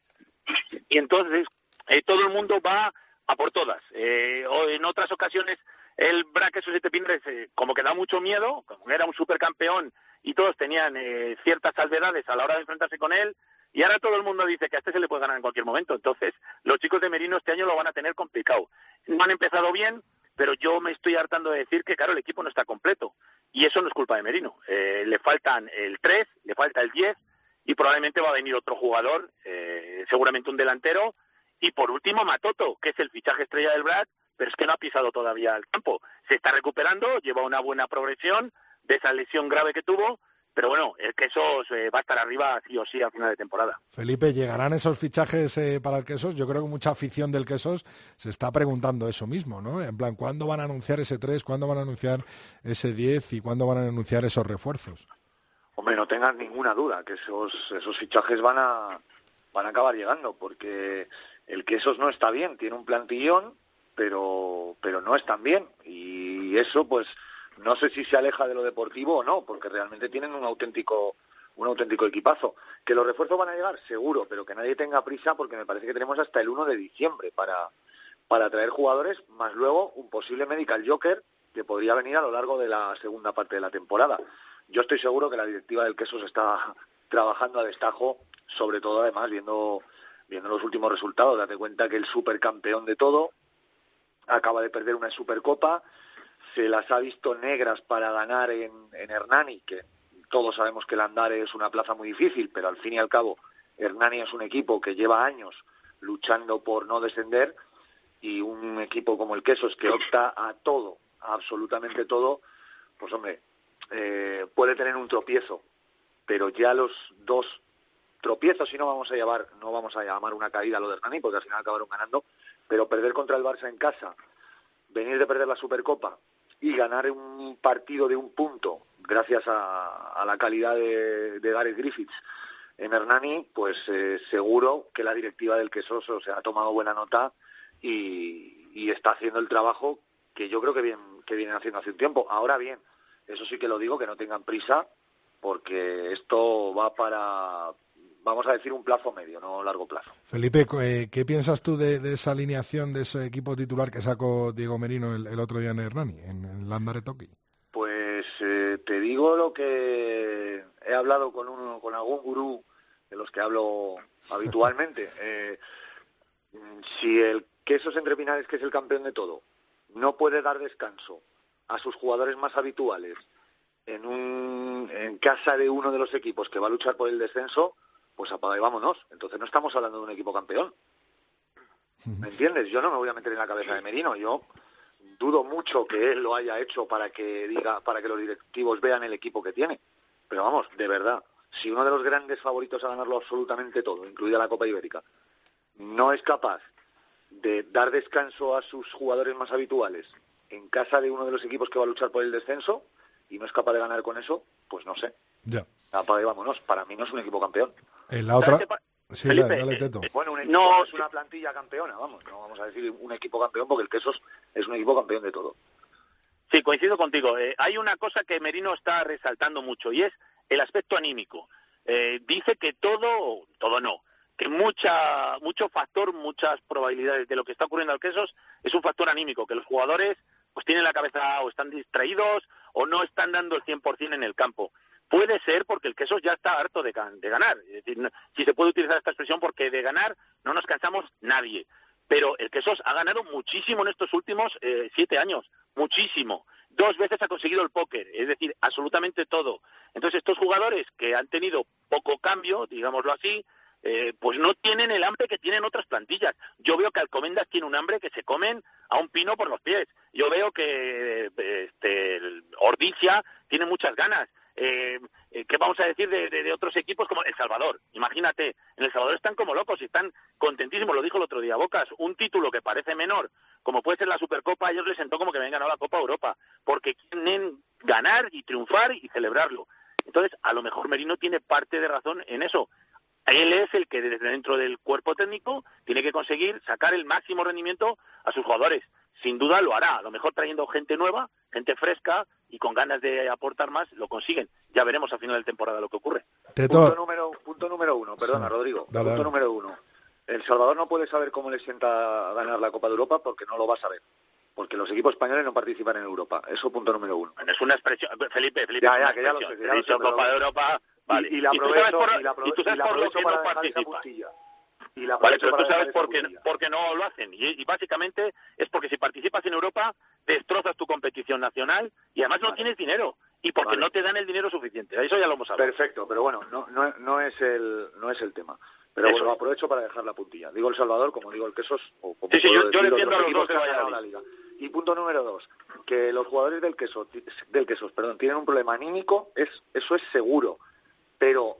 Y entonces eh, todo el mundo va a por todas. Eh, o en otras ocasiones el Braque Siete Pindres eh, como que da mucho miedo, como era un supercampeón y todos tenían ciertas salvedades a la hora de enfrentarse con él, y ahora todo el mundo dice que a este se le puede ganar en cualquier momento. Entonces, los chicos de Merino este año lo van a tener complicado. No han empezado bien, pero yo me estoy hartando de decir que, claro, el equipo no está completo. Y eso no es culpa de Merino. Eh, le faltan el 3, le falta el 10 y probablemente va a venir otro jugador, eh, seguramente un delantero. Y por último, Matoto, que es el fichaje estrella del Brad, pero es que no ha pisado todavía el campo. Se está recuperando, lleva una buena progresión de esa lesión grave que tuvo pero bueno, el Quesos eh, va a estar arriba sí o sí a final de temporada. Felipe, ¿llegarán esos fichajes eh, para el Quesos? Yo creo que mucha afición del Quesos se está preguntando eso mismo, ¿no? En plan, ¿cuándo van a anunciar ese 3, cuándo van a anunciar ese 10 y cuándo van a anunciar esos refuerzos? Hombre, no tengas ninguna duda que esos, esos fichajes van a, van a acabar llegando, porque el Quesos no está bien, tiene un plantillón, pero, pero no están bien. Y eso, pues no sé si se aleja de lo deportivo o no, porque realmente tienen un auténtico un auténtico equipazo. Que los refuerzos van a llegar, seguro, pero que nadie tenga prisa porque me parece que tenemos hasta el 1 de diciembre para, para traer jugadores, más luego un posible medical joker que podría venir a lo largo de la segunda parte de la temporada. Yo estoy seguro que la directiva del Quesos está trabajando a destajo, sobre todo además viendo, viendo los últimos resultados. Date cuenta que el supercampeón de todo, acaba de perder una Supercopa, se las ha visto negras para ganar en, Hernani, que todos sabemos que el Andare es una plaza muy difícil, pero al fin y al cabo Hernani es un equipo que lleva años luchando por no descender y un equipo como el Quesos que opta a todo, a absolutamente todo, pues hombre, eh, puede tener un tropiezo, pero ya los dos tropiezos, si no vamos a llevar, no vamos a llamar una caída a lo de Hernani, porque al final acabaron ganando, pero perder contra el Barça en casa, venir de perder la Supercopa y ganar un partido de un punto gracias a, la calidad de, de, Gareth Griffiths en Hernani, pues eh, seguro que la directiva del Quesoso se ha tomado buena nota y, y, está haciendo el trabajo que yo creo que, bien, que vienen haciendo hace un tiempo. Ahora bien, eso sí que lo digo, que no tengan prisa, porque esto va para, vamos a decir, un plazo medio, no largo plazo. Felipe, eh, ¿qué piensas tú de, esa alineación de ese equipo titular que sacó Diego Merino el, otro día en Hernani, en, el Landare Toki? Pues eh, te digo lo que he hablado con, uno, con algún gurú de los que hablo habitualmente. Eh, si el Quesos Entre Pinares, que es el campeón de todo, no puede dar descanso a sus jugadores más habituales en, un, en casa de uno de los equipos que va a luchar por el descenso, pues apaga y vámonos. Entonces no estamos hablando de un equipo campeón. ¿Me entiendes? Yo no me voy a meter en la cabeza de Merino. Yo dudo mucho que él lo haya hecho para que diga, para que los directivos vean el equipo que tiene. Pero vamos, de verdad, si uno de los grandes favoritos a ganarlo absolutamente todo, incluida la Copa Ibérica, no es capaz de dar descanso a sus jugadores más habituales en casa de uno de los equipos que va a luchar por el descenso y no es capaz de ganar con eso, pues no sé. Ya. Apaga y vámonos. Para mí no es un equipo campeón. En la otra... Sí, Felipe, dale, dale, eh, bueno, un equipo no, es una plantilla campeona, vamos, no vamos a decir un equipo campeón porque el Quesos es un equipo campeón de todo. Sí, coincido contigo. Eh, hay una cosa que Merino está resaltando mucho y es el aspecto anímico. Eh, dice que todo, todo no, que mucha, mucho factor, muchas probabilidades de lo que está ocurriendo al Quesos es un factor anímico, que los jugadores pues tienen la cabeza o están distraídos o no están dando el 100% en el campo. Puede ser porque el queso ya está harto de, ganar. Es decir, si se puede utilizar esta expresión, porque de ganar no nos cansamos nadie. Pero el Quesos ha ganado muchísimo en estos últimos eh, siete años, muchísimo. Dos veces ha conseguido el póker, es decir, absolutamente todo. Entonces estos jugadores que han tenido poco cambio, digámoslo así, eh, pues no tienen el hambre que tienen otras plantillas. Yo veo que Alcomendas tiene un hambre que se comen a un pino por los pies. Yo veo que este, Ordicia tiene muchas ganas. Eh, eh, ¿Qué vamos a decir de, otros equipos como El Salvador? Imagínate, en El Salvador están como locos y están contentísimos, lo dijo el otro día Bocas, un título que parece menor, como puede ser la Supercopa, ellos les sentó como que habían ganado la Copa Europa, porque quieren ganar y triunfar y celebrarlo. Entonces, a lo mejor Merino tiene parte de razón en eso. Él es el que desde dentro del cuerpo técnico tiene que conseguir sacar el máximo rendimiento a sus jugadores. Sin duda lo hará, a lo mejor trayendo gente nueva, gente fresca y con ganas de aportar más, lo consiguen. Ya veremos a final de temporada lo que ocurre. Punto número, punto número uno, perdona Rodrigo, punto número uno. El Salvador no puede saber cómo le sienta ganar la Copa de Europa porque no lo va a saber porque los equipos españoles no participan en Europa. Eso punto número uno. es una expresión, Felipe, Felipe. Ya, ya, que ya lo sé. Ya lo Copa de Europa, vale. Y, la aprovecho, y, la aprovecho, y, la aprovecho para no participa. Y la vale, pero tú sabes por qué, por qué, no lo hacen. Y, y, básicamente es porque si participas en Europa, destrozas tu competición nacional y además no tienes dinero. Y porque no te dan el dinero suficiente. Eso ya lo hemos hablado. Perfecto, pero bueno, no, no, no, es, el, no es el tema. Pero bueno, aprovecho para dejar la puntilla. Digo El Salvador, como digo el Quesos, o como sí, sí, yo, yo le entiendo a los dos que vayan a la liga. Y punto número dos, que los jugadores del queso, del quesos, perdón, tienen un problema anímico, es, eso es seguro. Pero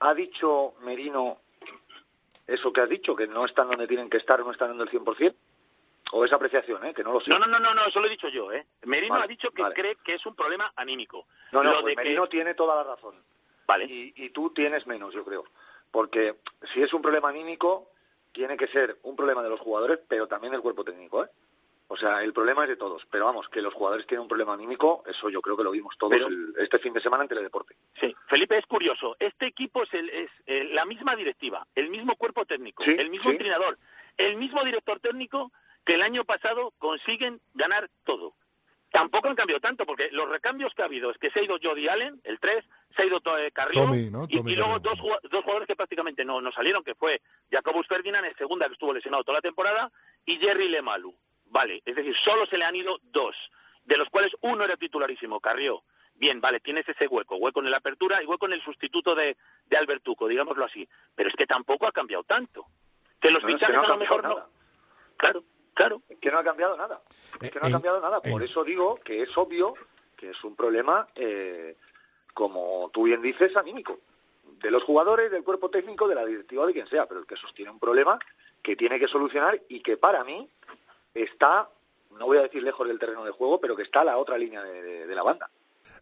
ha dicho Merino eso que ha dicho, que no están donde tienen que estar, no están dando el 100%. O esa apreciación, ¿eh? que no lo sé. No, no, no, no, eso lo he dicho yo. ¿eh? Merino ha dicho que cree que es un problema anímico. No, no, pues Merino tiene toda la razón. Vale. Y, y tú tienes menos, yo creo. Porque si es un problema anímico, tiene que ser un problema de los jugadores, pero también del cuerpo técnico. ¿eh? O sea, el problema es de todos, pero vamos, que los jugadores tienen un problema anímico, eso yo creo que lo vimos todos este fin de semana en Teledeporte. Sí, Felipe, es curioso, este equipo es, es eh, la misma directiva, el mismo cuerpo técnico, el mismo entrenador, el mismo director técnico que el año pasado consiguen ganar todo. Tampoco han cambiado tanto, porque los recambios que ha habido es que se ha ido Jody Allen, el 3, se ha ido Carrillo, y, luego dos, dos, jugadores que prácticamente no, no salieron, que fue Jacobus Ferdinand, en segunda, que estuvo lesionado toda la temporada, y Jerry Lemalu. vale, es decir, solo se le han ido dos, de los cuales uno era titularísimo, Carrió. Bien, vale, tienes ese hueco, hueco en la apertura y hueco en el sustituto de, de Albertuco, digámoslo así. Pero es que tampoco ha cambiado tanto. Que los fichajes a lo mejor no. Claro, claro. Es que no ha cambiado nada. Es que no ha cambiado nada. Por eso digo que es obvio que es un problema, eh, como tú bien dices, anímico. De los jugadores, del cuerpo técnico, de la directiva, de quien sea, pero el que sostiene un problema que tiene que solucionar y que para mí está, no voy a decir lejos del terreno de juego, pero que está a la otra línea de la banda.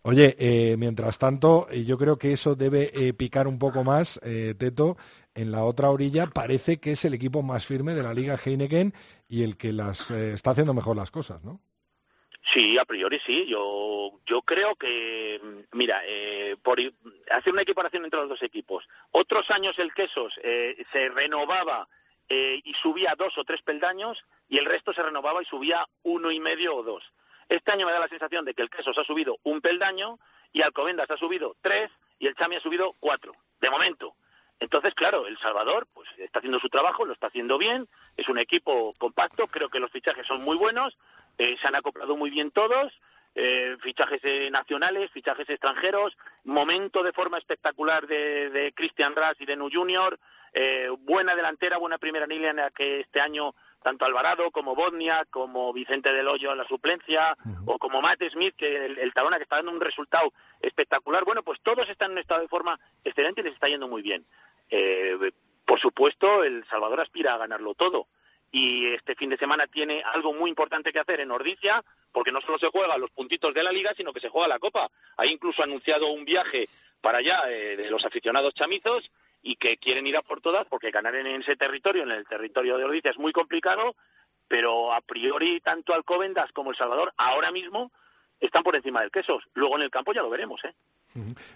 Oye, eh, mientras tanto, yo creo que eso debe eh, picar un poco más, eh, Teto. En la otra orilla parece que es el equipo más firme de la Liga Heineken y el que las está haciendo mejor las cosas, ¿no? Sí, a priori sí. Yo, yo creo que, mira, por hacer una equiparación entre los dos equipos. Otros años el Quesos se renovaba y subía dos o tres peldaños y el resto se renovaba y subía uno y medio o dos. Este año me da la sensación de que el Quesos ha subido un peldaño y Alcobendas ha subido tres y el Chami ha subido cuatro, de momento. Entonces, claro, El Salvador pues está haciendo su trabajo, lo está haciendo bien, es un equipo compacto, creo que los fichajes son muy buenos, eh, se han acoplado muy bien todos, eh, fichajes eh, nacionales, fichajes extranjeros, momento de forma espectacular de, de Christian Ras y de Nu Junior, buena delantera, buena primera línea en la que este año tanto Alvarado como Bodnia, como Vicente del Hoyo en la suplencia, o como Matt Smith, que el, el Talona que está dando un resultado espectacular. Bueno, pues todos están en un estado de forma excelente y les está yendo muy bien. Eh, por supuesto, El Salvador aspira a ganarlo todo. Y este fin de semana tiene algo muy importante que hacer en Ordicia, porque no solo se juega los puntitos de la liga, sino que se juega la Copa. Ha incluso anunciado un viaje para allá eh, de los aficionados chamizos y que quieren ir a por todas porque ganar en ese territorio, en el territorio de Ordicia, es muy complicado, pero a priori tanto Alcobendas como El Salvador ahora mismo están por encima del Quesos. Luego en el campo ya lo veremos, ¿eh?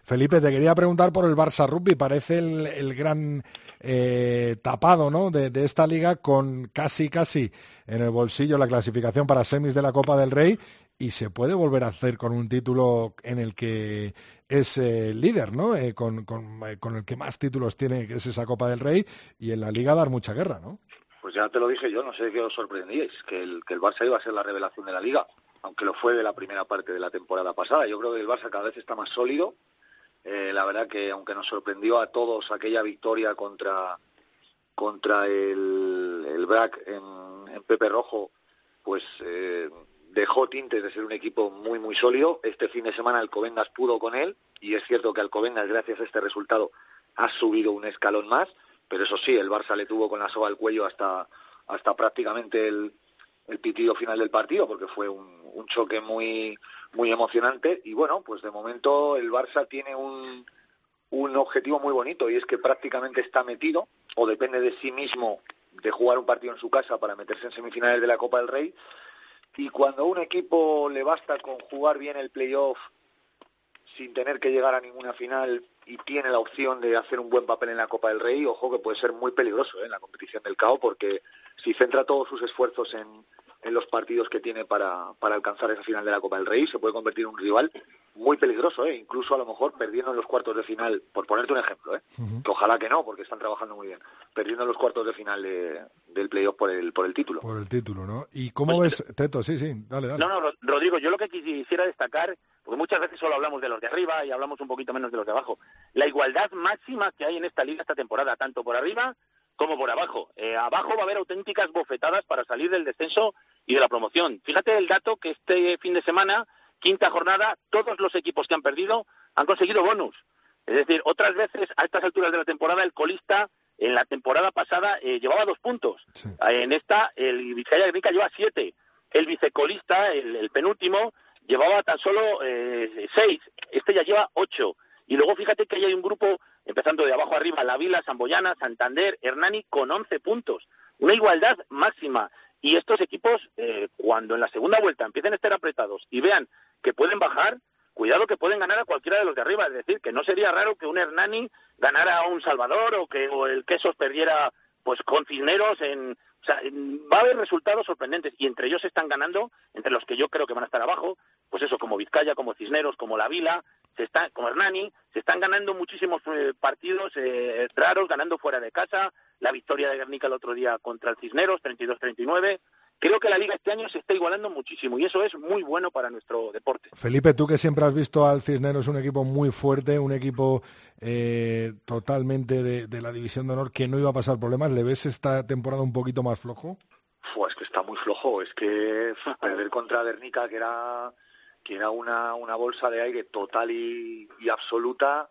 Felipe, te quería preguntar por el Barça Rugby. Parece el, gran eh, tapado ¿no? de, esta liga con casi, casi en el bolsillo la clasificación para semis de la Copa del Rey y se puede volver a hacer con un título en el que es eh, líder, ¿no? Eh, con, eh, con, el que más títulos tiene, que es esa Copa del Rey, y en la Liga dar mucha guerra, ¿no? Pues ya te lo dije yo, no sé qué os sorprendíais, que el, que el Barça iba a ser la revelación de la Liga, aunque lo fue de la primera parte de la temporada pasada. Yo creo que el Barça cada vez está más sólido. la verdad que aunque nos sorprendió a todos aquella victoria contra contra el, el BRAC en, Pepe Rojo, pues dejó tintes de ser un equipo muy, muy sólido. Este fin de semana Alcobendas pudo con él y es cierto que Alcobendas, gracias a este resultado, ha subido un escalón más, pero eso sí, el Barça le tuvo con la soga al cuello hasta, hasta prácticamente el, el pitido final del partido, porque fue un, un choque muy, muy emocionante. Y bueno, pues de momento el Barça tiene un, un objetivo muy bonito y es que prácticamente está metido, o depende de sí mismo de jugar un partido en su casa para meterse en semifinales de la Copa del Rey y cuando a un equipo le basta con jugar bien el playoff sin tener que llegar a ninguna final y tiene la opción de hacer un buen papel en la Copa del Rey, ojo que puede ser muy peligroso ¿eh? en la competición del CAO porque si centra todos sus esfuerzos en, en los partidos que tiene para, para alcanzar esa final de la Copa del Rey, se puede convertir en un rival muy peligroso, ¿eh? incluso a lo mejor perdiendo en los cuartos de final, por ponerte un ejemplo, ¿eh? que ojalá que no, porque están trabajando muy bien, perdiendo en los cuartos de final de, del playoff por el, por el título. Por el título, ¿no? ¿Y cómo pues, ves, Teto? Sí, sí, dale, dale. No, no, Rodrigo, yo lo que quisiera destacar, porque muchas veces solo hablamos de los de arriba y hablamos un poquito menos de los de abajo, la igualdad máxima que hay en esta liga esta temporada, tanto por arriba como por abajo. Eh, abajo va a haber auténticas bofetadas para salir del descenso y de la promoción. Fíjate el dato que este fin de semana, quinta jornada, todos los equipos que han perdido han conseguido bonus. Es decir, otras veces a estas alturas de la temporada el colista en la temporada pasada eh, llevaba dos puntos. En esta el Vizcaya Agrica lleva siete. El vicecolista, el, penúltimo, llevaba tan solo eh, seis. Este ya lleva ocho. Y luego fíjate que hay un grupo, empezando de abajo arriba, La Vila, Samboyana, Santander, Hernani, con once puntos. Una igualdad máxima. Y estos equipos, eh, cuando en la segunda vuelta empiecen a estar apretados y vean que pueden bajar, cuidado que pueden ganar a cualquiera de los de arriba. Es decir, que no sería raro que un Hernani ganara a un Salvador o que el Quesos perdiera pues con Cisneros en... O sea, va a haber resultados sorprendentes y entre ellos están ganando, entre los que yo creo que van a estar abajo, pues eso, como Vizcaya, como Cisneros, como La Vila, se está, como Hernani, se están ganando muchísimos eh, partidos eh, raros, ganando fuera de casa, la victoria de Guernica el otro día contra el Cisneros, 32-39, creo que la liga este año se está igualando muchísimo y eso es muy bueno para nuestro deporte. Felipe, tú que siempre has visto al Cisneros un equipo muy fuerte, un equipo eh, totalmente de, la división de honor que no iba a pasar problemas, ¿le ves esta temporada un poquito más flojo? es que está muy flojo, es que perder contra Guernica, que era que era una, una bolsa de aire total y, absoluta,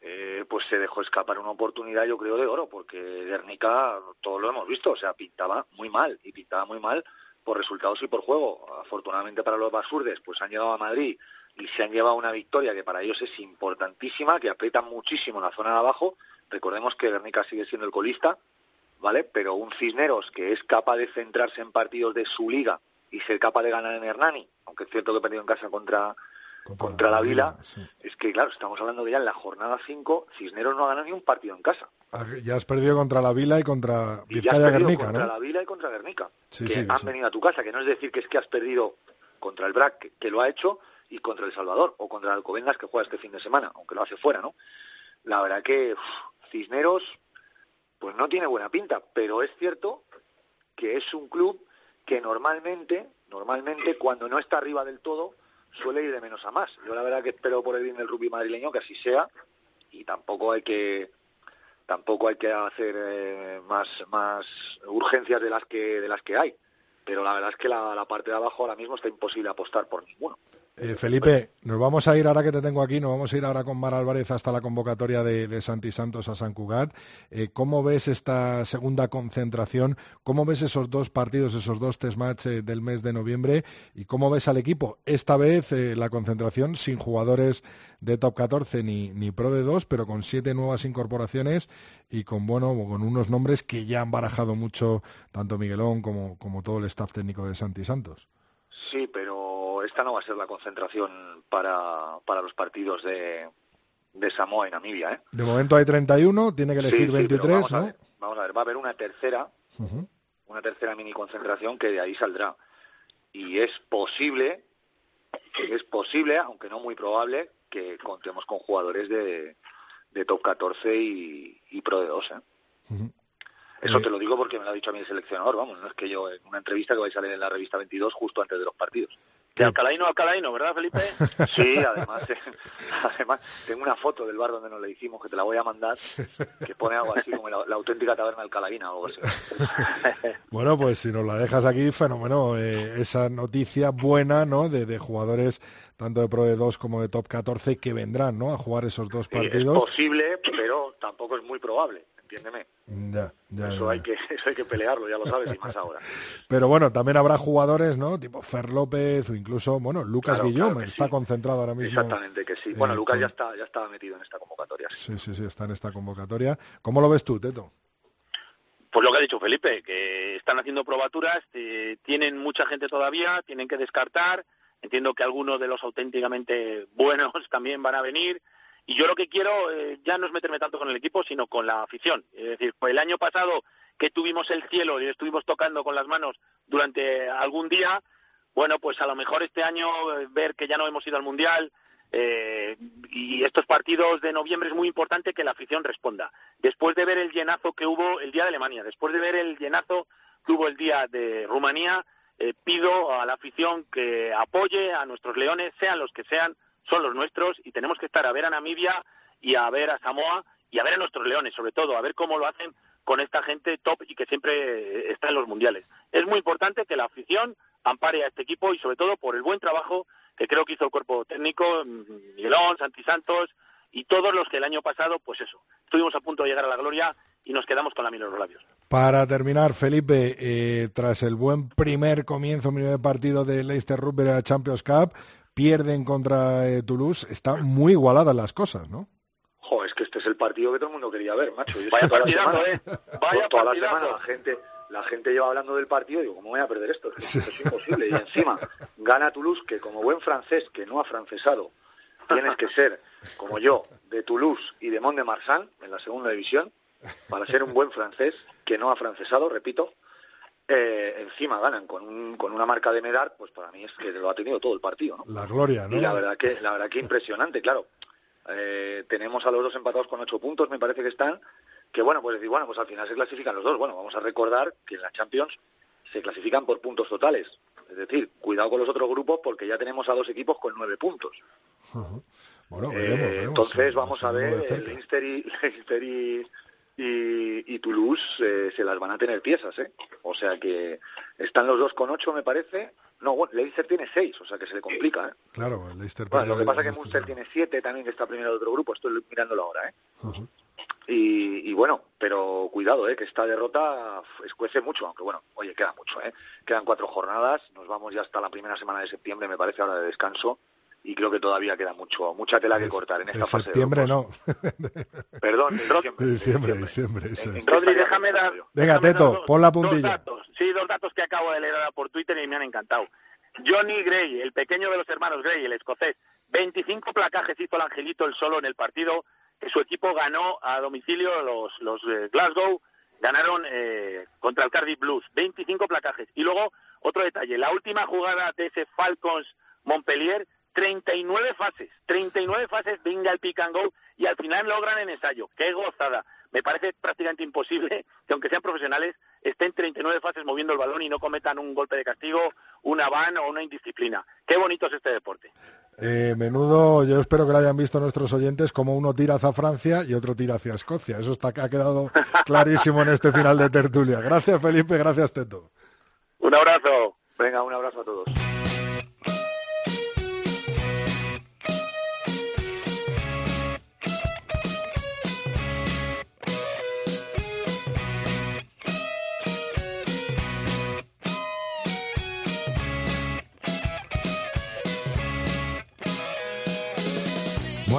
eh, pues se dejó escapar una oportunidad, yo creo, de oro, porque Guernica, todo lo hemos visto, o sea, pintaba muy mal, y pintaba muy mal por resultados y por juego. Afortunadamente para los basurdes, pues han llegado a Madrid y se han llevado una victoria que para ellos es importantísima, que aprieta muchísimo la zona de abajo. Recordemos que Guernica sigue siendo el colista, ¿vale? Pero un Cisneros que es capaz de centrarse en partidos de su liga y ser capaz de ganar en Hernani, aunque es cierto que he perdido en casa contra, contra, la Vila, es que claro, estamos hablando de ya en la jornada 5, Cisneros no ha ganado ni un partido en casa. Ah, ya has perdido contra la Vila y contra Vizcaya Guernica, contra la Vila y contra Guernica, que han venido a tu casa, que no es decir que es que has perdido contra el BRAC, que, lo ha hecho, y contra El Salvador, o contra el Alcobendas, que juega este fin de semana, aunque lo hace fuera, ¿no? La verdad que Cisneros, pues no tiene buena pinta, pero es cierto que es un club que normalmente, normalmente cuando no está arriba del todo, suele ir de menos a más. Yo la verdad que espero por el bien del rugby madrileño que así sea y tampoco hay que tampoco hay que hacer eh, más más urgencias de las que de las que hay. Pero la verdad es que la, la parte de abajo ahora mismo está imposible apostar por ninguno. Eh, Felipe, nos vamos a ir, ahora que te tengo aquí, nos vamos a ir ahora con Mar Álvarez hasta la convocatoria de, Santi Santos a San Cugat. Eh, ¿Cómo ves esta segunda concentración? ¿Cómo ves esos dos partidos, esos dos test match eh, del mes de noviembre? ¿Y cómo ves al equipo? Esta vez la concentración sin jugadores de top 14 ni, ni pro de dos, pero con siete nuevas incorporaciones y con, bueno, con unos nombres que ya han barajado mucho tanto Miguelón como, como todo el staff técnico de Santi Santos. Sí, pero esta no va a ser la concentración para, para los partidos de, de Samoa y Namibia. ¿eh? De momento hay 31, tiene que elegir 23, vamos ¿no? A ver, vamos a ver, va a haber una tercera, una tercera mini concentración que de ahí saldrá. Y es posible, es posible, aunque no muy probable, que contemos con jugadores de, de top 14 y, y pro de 2. ¿eh? Eso eh, te lo digo porque me lo ha dicho a el seleccionador, vamos, no es que yo en una entrevista que vais a salir en la revista 22 justo antes de los partidos. De Alcalaino a Alcalaino, ¿verdad, Felipe? Sí, además, además tengo una foto del bar donde nos la hicimos que te la voy a mandar, que pone algo así como la, auténtica taberna alcalaína o algo así. Bueno, pues si nos la dejas aquí, fenómeno. Eh, esa noticia buena, ¿no? De, jugadores tanto de Pro de 2 como de Top 14 que vendrán, ¿no? A jugar esos dos partidos. es posible, pero tampoco es muy probable entiéndeme. Ya, ya, eso, Hay que, eso hay que pelearlo, ya lo sabes, y más ahora. Pero bueno, también habrá jugadores, ¿no? Tipo Fer López o incluso, bueno, Lucas Guillón, está concentrado ahora mismo. Exactamente, que sí. Bueno, Lucas ya, está, ya estaba metido en esta convocatoria. Sí, sí, sí, está en esta convocatoria. ¿Cómo lo ves tú, Teto? Pues lo que ha dicho Felipe, que están haciendo probaturas, eh, tienen mucha gente todavía, tienen que descartar. Entiendo que algunos de los auténticamente buenos también van a venir. Y yo lo que quiero eh, ya no es meterme tanto con el equipo, sino con la afición. Es decir, el año pasado que tuvimos el cielo y estuvimos tocando con las manos durante algún día, bueno, pues a lo mejor este año eh, ver que ya no hemos ido al Mundial eh, y estos partidos de noviembre es muy importante que la afición responda. Después de ver el llenazo que hubo el día de Alemania, después de ver el llenazo que hubo el día de Rumanía, pido a la afición que apoye a nuestros leones, sean los que sean, son los nuestros y tenemos que estar a ver a Namibia y a ver a Samoa y a ver a nuestros leones, sobre todo, a ver cómo lo hacen con esta gente top y que siempre está en los mundiales. Es muy importante que la afición ampare a este equipo y sobre todo por el buen trabajo que creo que hizo el cuerpo técnico, Miguelón, Santi Santos y todos los que el año pasado, pues eso, estuvimos a punto de llegar a la gloria y nos quedamos con la miel en los labios. Para terminar, Felipe, eh, tras el buen primer comienzo, primer partido de Leicester Rugby Champions Cup, pierden contra eh, Toulouse, están muy igualadas las cosas, ¿no? Jo, es que este es el partido que todo el mundo quería ver, macho. Vaya partidazo, ¿eh? Vaya toda la semana la gente, la gente lleva hablando del partido y digo, ¿cómo voy a perder esto? Esto es imposible. Y encima gana Toulouse, que como buen francés que no ha francesado, tienes que ser, como yo, de Toulouse y de Mont de Marsan, en la segunda división, para ser un buen francés que no ha francesado, repito, eh, encima ganan con, con una marca de medar, pues para mí es que lo ha tenido todo el partido, ¿no? La gloria, ¿no? Y la verdad que, la verdad que impresionante, claro. Eh, tenemos a los dos empatados con ocho puntos, me parece que están, que bueno, pues decir, bueno, pues al final se clasifican los dos. Bueno, vamos a recordar que en la Champions se clasifican por puntos totales. Es decir, cuidado con los otros grupos porque ya tenemos a dos equipos con nueve puntos. Bueno, Eh, veremos, entonces sí, vamos a ver, y, y, y, y Toulouse eh, se las van a tener piezas, ¿eh? O sea que están los dos con ocho, me parece. No, bueno, Leinster tiene seis, o sea que se le complica, ¿eh? Claro, Leicester. Bueno, lo que pasa es que esta Munster tiene siete también, que está primero de otro grupo, estoy mirándolo ahora, ¿eh? Y, y bueno, pero cuidado, ¿eh? que esta derrota escuece mucho, aunque bueno, oye, queda mucho, ¿eh? Quedan cuatro jornadas, nos vamos ya hasta la primera semana de septiembre, me parece, ahora de descanso, y creo que todavía queda mucho, mucha tela que cortar en De esta fase. de septiembre grupos. no. Perdón, de diciembre. De de diciembre, diciembre, En- eso en es. qué Rodri, déjame dar. Venga, déjame dar Teto, dos- pon la Dos puntilla. datos, sí, dos datos que acabo de leer ahora por Twitter y me han encantado. Johnny Gray, el pequeño de los hermanos Gray, el escocés, 25 placajes hizo el Angelito el solo en el partido que su equipo ganó a domicilio, los, los eh, Glasgow ganaron eh, contra el Cardiff Blues, 25 placajes. Y luego, otro detalle, la última jugada de ese Falcons Montpellier, 39 fases, 39 fases, venga el pick and go, y al final logran en ensayo. ¡Qué gozada! Me parece prácticamente imposible que, aunque sean profesionales, estén 39 fases moviendo el balón y no cometan un golpe de castigo, una van o una indisciplina. ¡Qué bonito es este deporte! Eh, menudo, yo espero que lo hayan visto nuestros oyentes, como uno tira hacia Francia y otro tira hacia Escocia. Eso está, ha quedado clarísimo en este final de tertulia. Gracias, Felipe, gracias, Teto. Un abrazo. Venga, un abrazo a todos.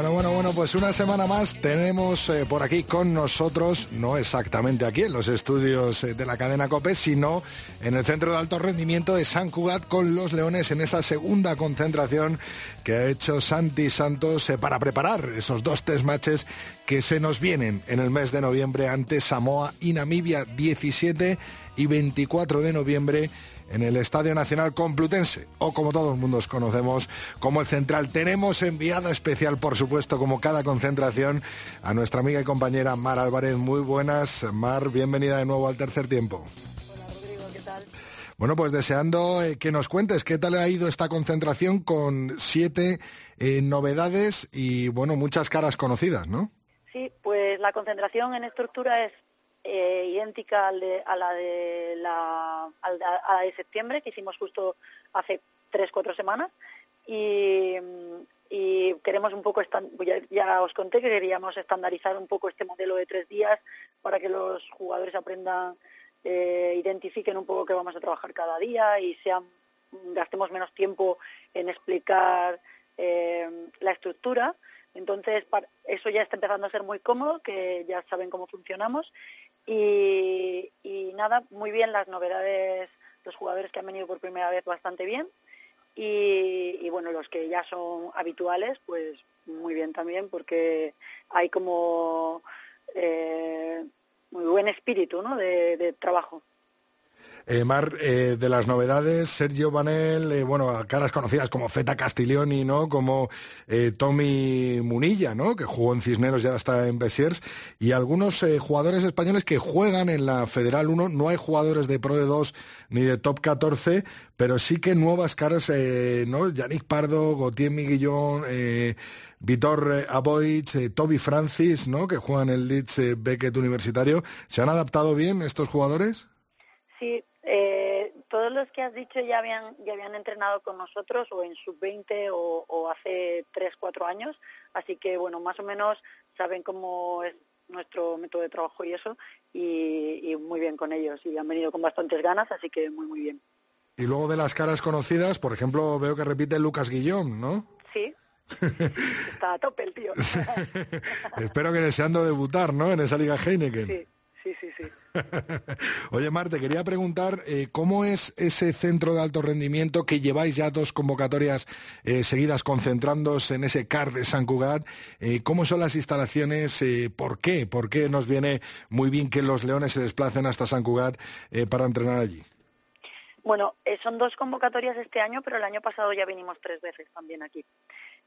Bueno, bueno, bueno, pues una semana más tenemos eh, por aquí con nosotros, no exactamente aquí en los estudios eh, de la cadena COPE, sino en el centro de alto rendimiento de San Cugat con los Leones en esa segunda concentración que ha hecho Santi Santos eh, para preparar esos dos test matches que se nos vienen en el mes de noviembre ante Samoa y Namibia 17 y 24 de noviembre en el Estadio Nacional Complutense, o como todos mundos conocemos, como el Central. Tenemos enviada especial, por supuesto, como cada concentración, a nuestra amiga y compañera Mar Álvarez. Muy buenas, Mar, bienvenida de nuevo al tercer tiempo. Bueno, pues deseando eh, que nos cuentes qué tal ha ido esta concentración con siete eh, novedades y, bueno, muchas caras conocidas, ¿no? Sí, pues la concentración en estructura es eh, idéntica al de- a la de la, a la de septiembre que hicimos justo hace tres cuatro semanas y, queremos un poco ya, ya os conté que queríamos estandarizar un poco este modelo de tres días para que los jugadores aprendan eh, identifiquen un poco qué vamos a trabajar cada día y sean gastemos menos tiempo en explicar eh, la estructura entonces, eso ya está empezando a ser muy cómodo, que ya saben cómo funcionamos. Y, y nada, muy bien las novedades, los jugadores que han venido por primera vez bastante bien. Y, y bueno, los que ya son habituales, pues muy bien también, porque hay como eh, muy buen espíritu ¿no? de, de trabajo. Eh, Mar, eh, de las novedades, Sergio Banel, eh, bueno, caras conocidas como Feta Castiglioni, ¿no? Como eh, Tommy Munilla, ¿no? Que jugó en Cisneros y ahora está en Besiers. Y algunos eh, jugadores españoles que juegan en la Federal 1. No hay jugadores de Pro de 2 ni de Top 14, pero sí que nuevas caras, ¿no? Yannick Pardo, Gautier Miguillón, Vitor eh, Toby Francis, ¿no? Que juegan en el Leeds Beckett Universitario. ¿Se han adaptado bien estos jugadores? Sí, eh, todos los que has dicho ya habían ya habían entrenado con nosotros o en sub-20 o, o hace 3, 4 años, así que bueno, más o menos saben cómo es nuestro método de trabajo y eso, y, y muy bien con ellos, y han venido con bastantes ganas, así que muy, muy bien. Y luego de las caras conocidas, por ejemplo, veo que repite Lucas Guillón, ¿no? Sí, está a tope el tío. Espero que deseando debutar, ¿no? En esa Liga Heineken. Sí, sí, sí, sí. Oye, Mar, te quería preguntar eh, cómo es ese centro de alto rendimiento que lleváis ya dos convocatorias eh, seguidas concentrándose en ese CAR de San Cugat. Eh, ¿Cómo son las instalaciones? ¿Por qué? ¿Por qué nos viene muy bien que los leones se desplacen hasta San Cugat para entrenar allí? Bueno, son dos convocatorias este año, pero el año pasado ya vinimos tres veces también aquí.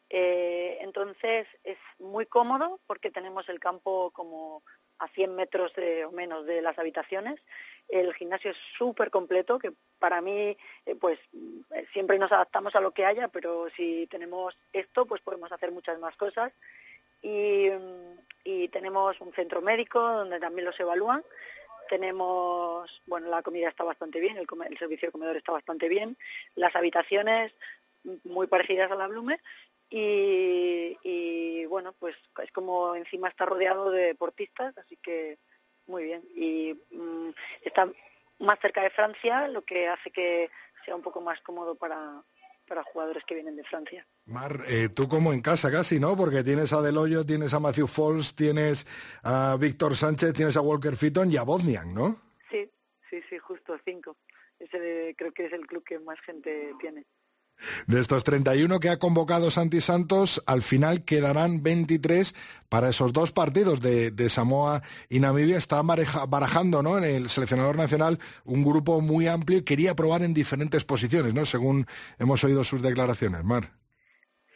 Entonces es muy cómodo porque tenemos el campo como a 100 metros o menos de las habitaciones. El gimnasio es súper completo, que para mí, eh, pues siempre nos adaptamos a lo que haya, pero si tenemos esto, pues podemos hacer muchas más cosas. Y, y tenemos un centro médico donde también los evalúan tenemos, bueno, la comida está bastante bien, el, el, servicio de comedor está bastante bien, las habitaciones muy parecidas a la Blume y, bueno, pues es como encima está rodeado de deportistas, así que muy bien. Y mm, está más cerca de Francia, lo que hace que sea un poco más cómodo para, para jugadores que vienen de Francia. Mar, eh, tú como en casa casi, ¿no? Porque tienes a Deloyo, tienes a Matthew Falls, tienes a Víctor Sánchez, tienes a Walker Fitton y a Bodniak, ¿no? Sí, sí, sí, justo cinco. Ese creo que es el club que más gente tiene. De estos 31 que ha convocado Santi Santos, al final quedarán 23 para esos dos partidos de, Samoa y Namibia. Está barajando ¿no? en el seleccionador nacional un grupo muy amplio y quería probar en diferentes posiciones, ¿no? según hemos oído sus declaraciones. Mar.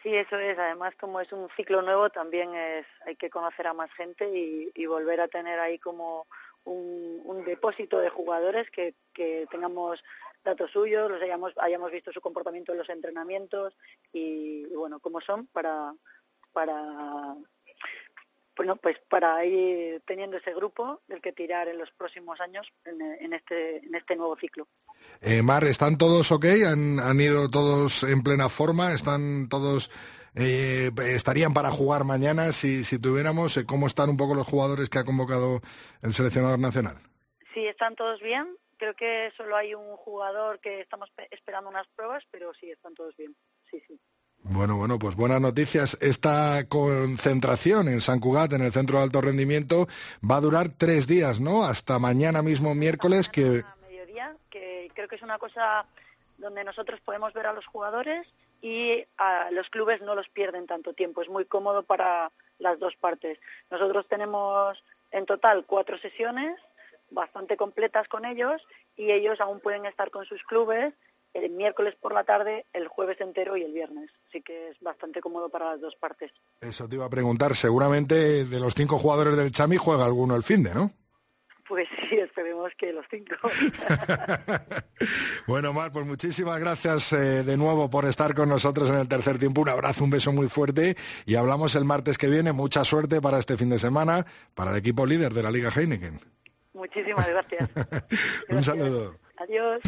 Sí, eso es. Además, como es un ciclo nuevo, también es hay que conocer a más gente y, volver a tener ahí como un, depósito de jugadores que, que tengamos datos suyos, los hayamos, hayamos visto su comportamiento en los entrenamientos y, bueno, cómo son para, para bueno, pues para ir teniendo ese grupo del que tirar en los próximos años en, este, en este nuevo ciclo. Eh, Mar, ¿están todos ok? ¿Han, ¿Han, ido todos en plena forma? ¿Están todos, eh, estarían para jugar mañana si, si tuviéramos? Eh, ¿Cómo están un poco los jugadores que ha convocado el seleccionador nacional? Sí, están todos bien. Creo que solo hay un jugador que estamos esperando unas pruebas, pero sí, están todos bien. Sí, sí. Bueno, bueno, pues buenas noticias. Esta concentración en San Cugat, en el Centro de Alto Rendimiento, va a durar tres días, ¿no? Hasta mañana mismo, miércoles, que... A mediodía, que creo que es una cosa donde nosotros podemos ver a los jugadores y a los clubes no los pierden tanto tiempo. Es muy cómodo para las dos partes. Nosotros tenemos en total cuatro sesiones bastante completas con ellos y ellos aún pueden estar con sus clubes el miércoles por la tarde, el jueves entero y el viernes. Así que es bastante cómodo para las dos partes. Eso te iba a preguntar. Seguramente de los cinco jugadores del Chami juega alguno el fin de, ¿no? Pues sí, esperemos que los cinco. bueno, Mar, pues muchísimas gracias eh, de nuevo por estar con nosotros en el tercer tiempo. Un abrazo, un beso muy fuerte y hablamos el martes que viene. Mucha suerte para este fin de semana, para el equipo líder de la Liga Heineken. Muchísimas gracias. Un saludo. Adiós.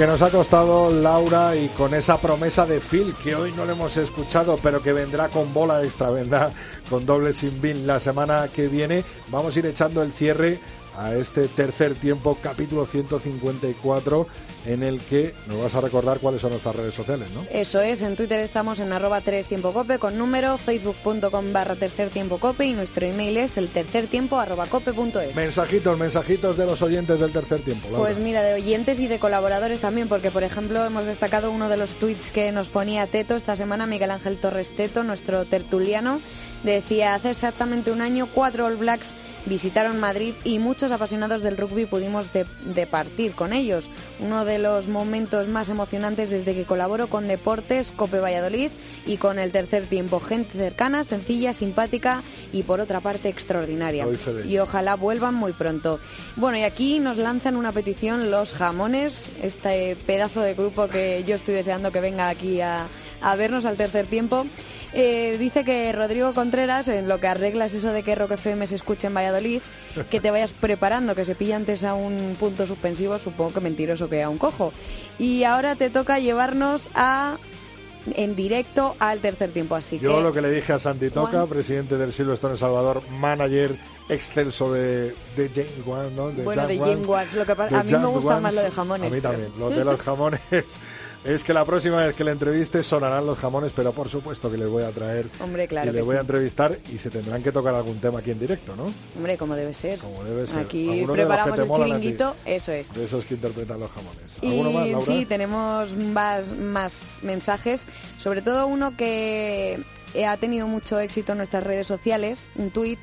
Que nos ha costado Laura y con esa promesa de Phil que hoy no le hemos escuchado, pero que vendrá con bola extra, vendrá con doble sin bin la semana que viene. Vamos a ir echando el cierre a este tercer tiempo, capítulo 154 en el que nos vas a recordar cuáles son nuestras redes sociales, ¿no? Eso es, en Twitter estamos en arroba 3 tiempo cope con número, facebook.com barra tercer tiempo cope y nuestro email es el tercer tiempo arroba cope.es. Mensajitos, mensajitos de los oyentes del tercer tiempo. Pues mira, de oyentes y de colaboradores también, porque por ejemplo hemos destacado uno de los tweets que nos ponía Teto esta semana, Miguel Ángel Torres Teto, nuestro tertuliano, decía, hace exactamente un año cuatro All Blacks visitaron Madrid y muchos apasionados del rugby pudimos departir con ellos. Uno de los momentos más emocionantes desde que colaboro con Deportes, Cope Valladolid y con el tercer tiempo. Gente cercana, sencilla, simpática y por otra parte extraordinaria. Y ojalá vuelvan muy pronto. Bueno, y aquí nos lanzan una petición los jamones, este pedazo de grupo que yo estoy deseando que venga aquí a, a vernos al tercer tiempo. Eh, dice que Rodrigo Contreras, en lo que arreglas eso de que Rock FM se escuche en Valladolid, que te vayas preparando, que se pilla antes a un punto suspensivo, supongo que mentiroso que a un cojo. Y ahora te toca llevarnos a en directo al tercer tiempo. Así Yo que lo que le dije a Santi Toca, Juan. presidente del Silverstone El Salvador, manager excelso de, de James Wan, ¿no? Bueno, de Jack Jim Watts, lo que pa- de a mí me gusta Wans. más lo de jamones. A mí pero- también. Lo de los jamones es que la próxima vez que le entreviste sonarán los jamones, pero por supuesto que les voy a traer Hombre, claro y les voy a entrevistar y se tendrán que tocar algún tema aquí en directo, ¿no? Hombre, como debe ser. Como debe ser. Aquí preparamos el chiringuito, eso es. De esos que interpretan los jamones. Y ¿Alguno más, Laura? sí, tenemos más, más mensajes, sobre todo uno que ha tenido mucho éxito en nuestras redes sociales, un tuit,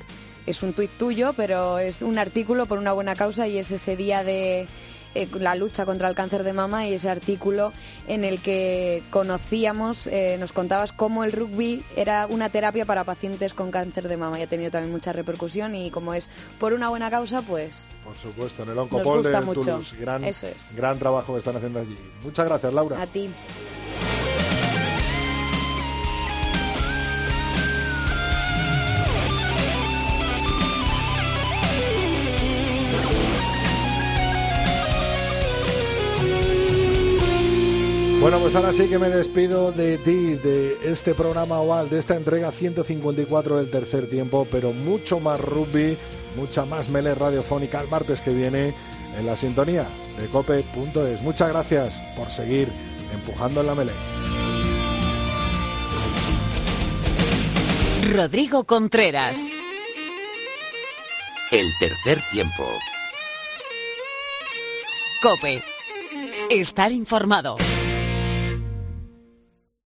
es un tuit tuyo, pero es un artículo por una buena causa y es ese día de eh, la lucha contra el cáncer de mama y ese artículo en el que conocíamos, eh, nos contabas cómo el rugby era una terapia para pacientes con cáncer de mama y ha tenido también mucha repercusión y como es por una buena causa, pues Por supuesto, en el Oncopol de. Toulouse. Gran, Eso es. gran trabajo que están haciendo allí. Muchas gracias, Laura. a ti. Bueno, pues ahora sí que me despido de ti, de este programa OVAL, de esta entrega 154 del tercer tiempo, pero mucho más rugby, mucha más mele radiofónica el martes que viene en la sintonía de cope.es. Muchas gracias por seguir empujando en la mele. Rodrigo Contreras. El tercer tiempo. Cope. Estar informado.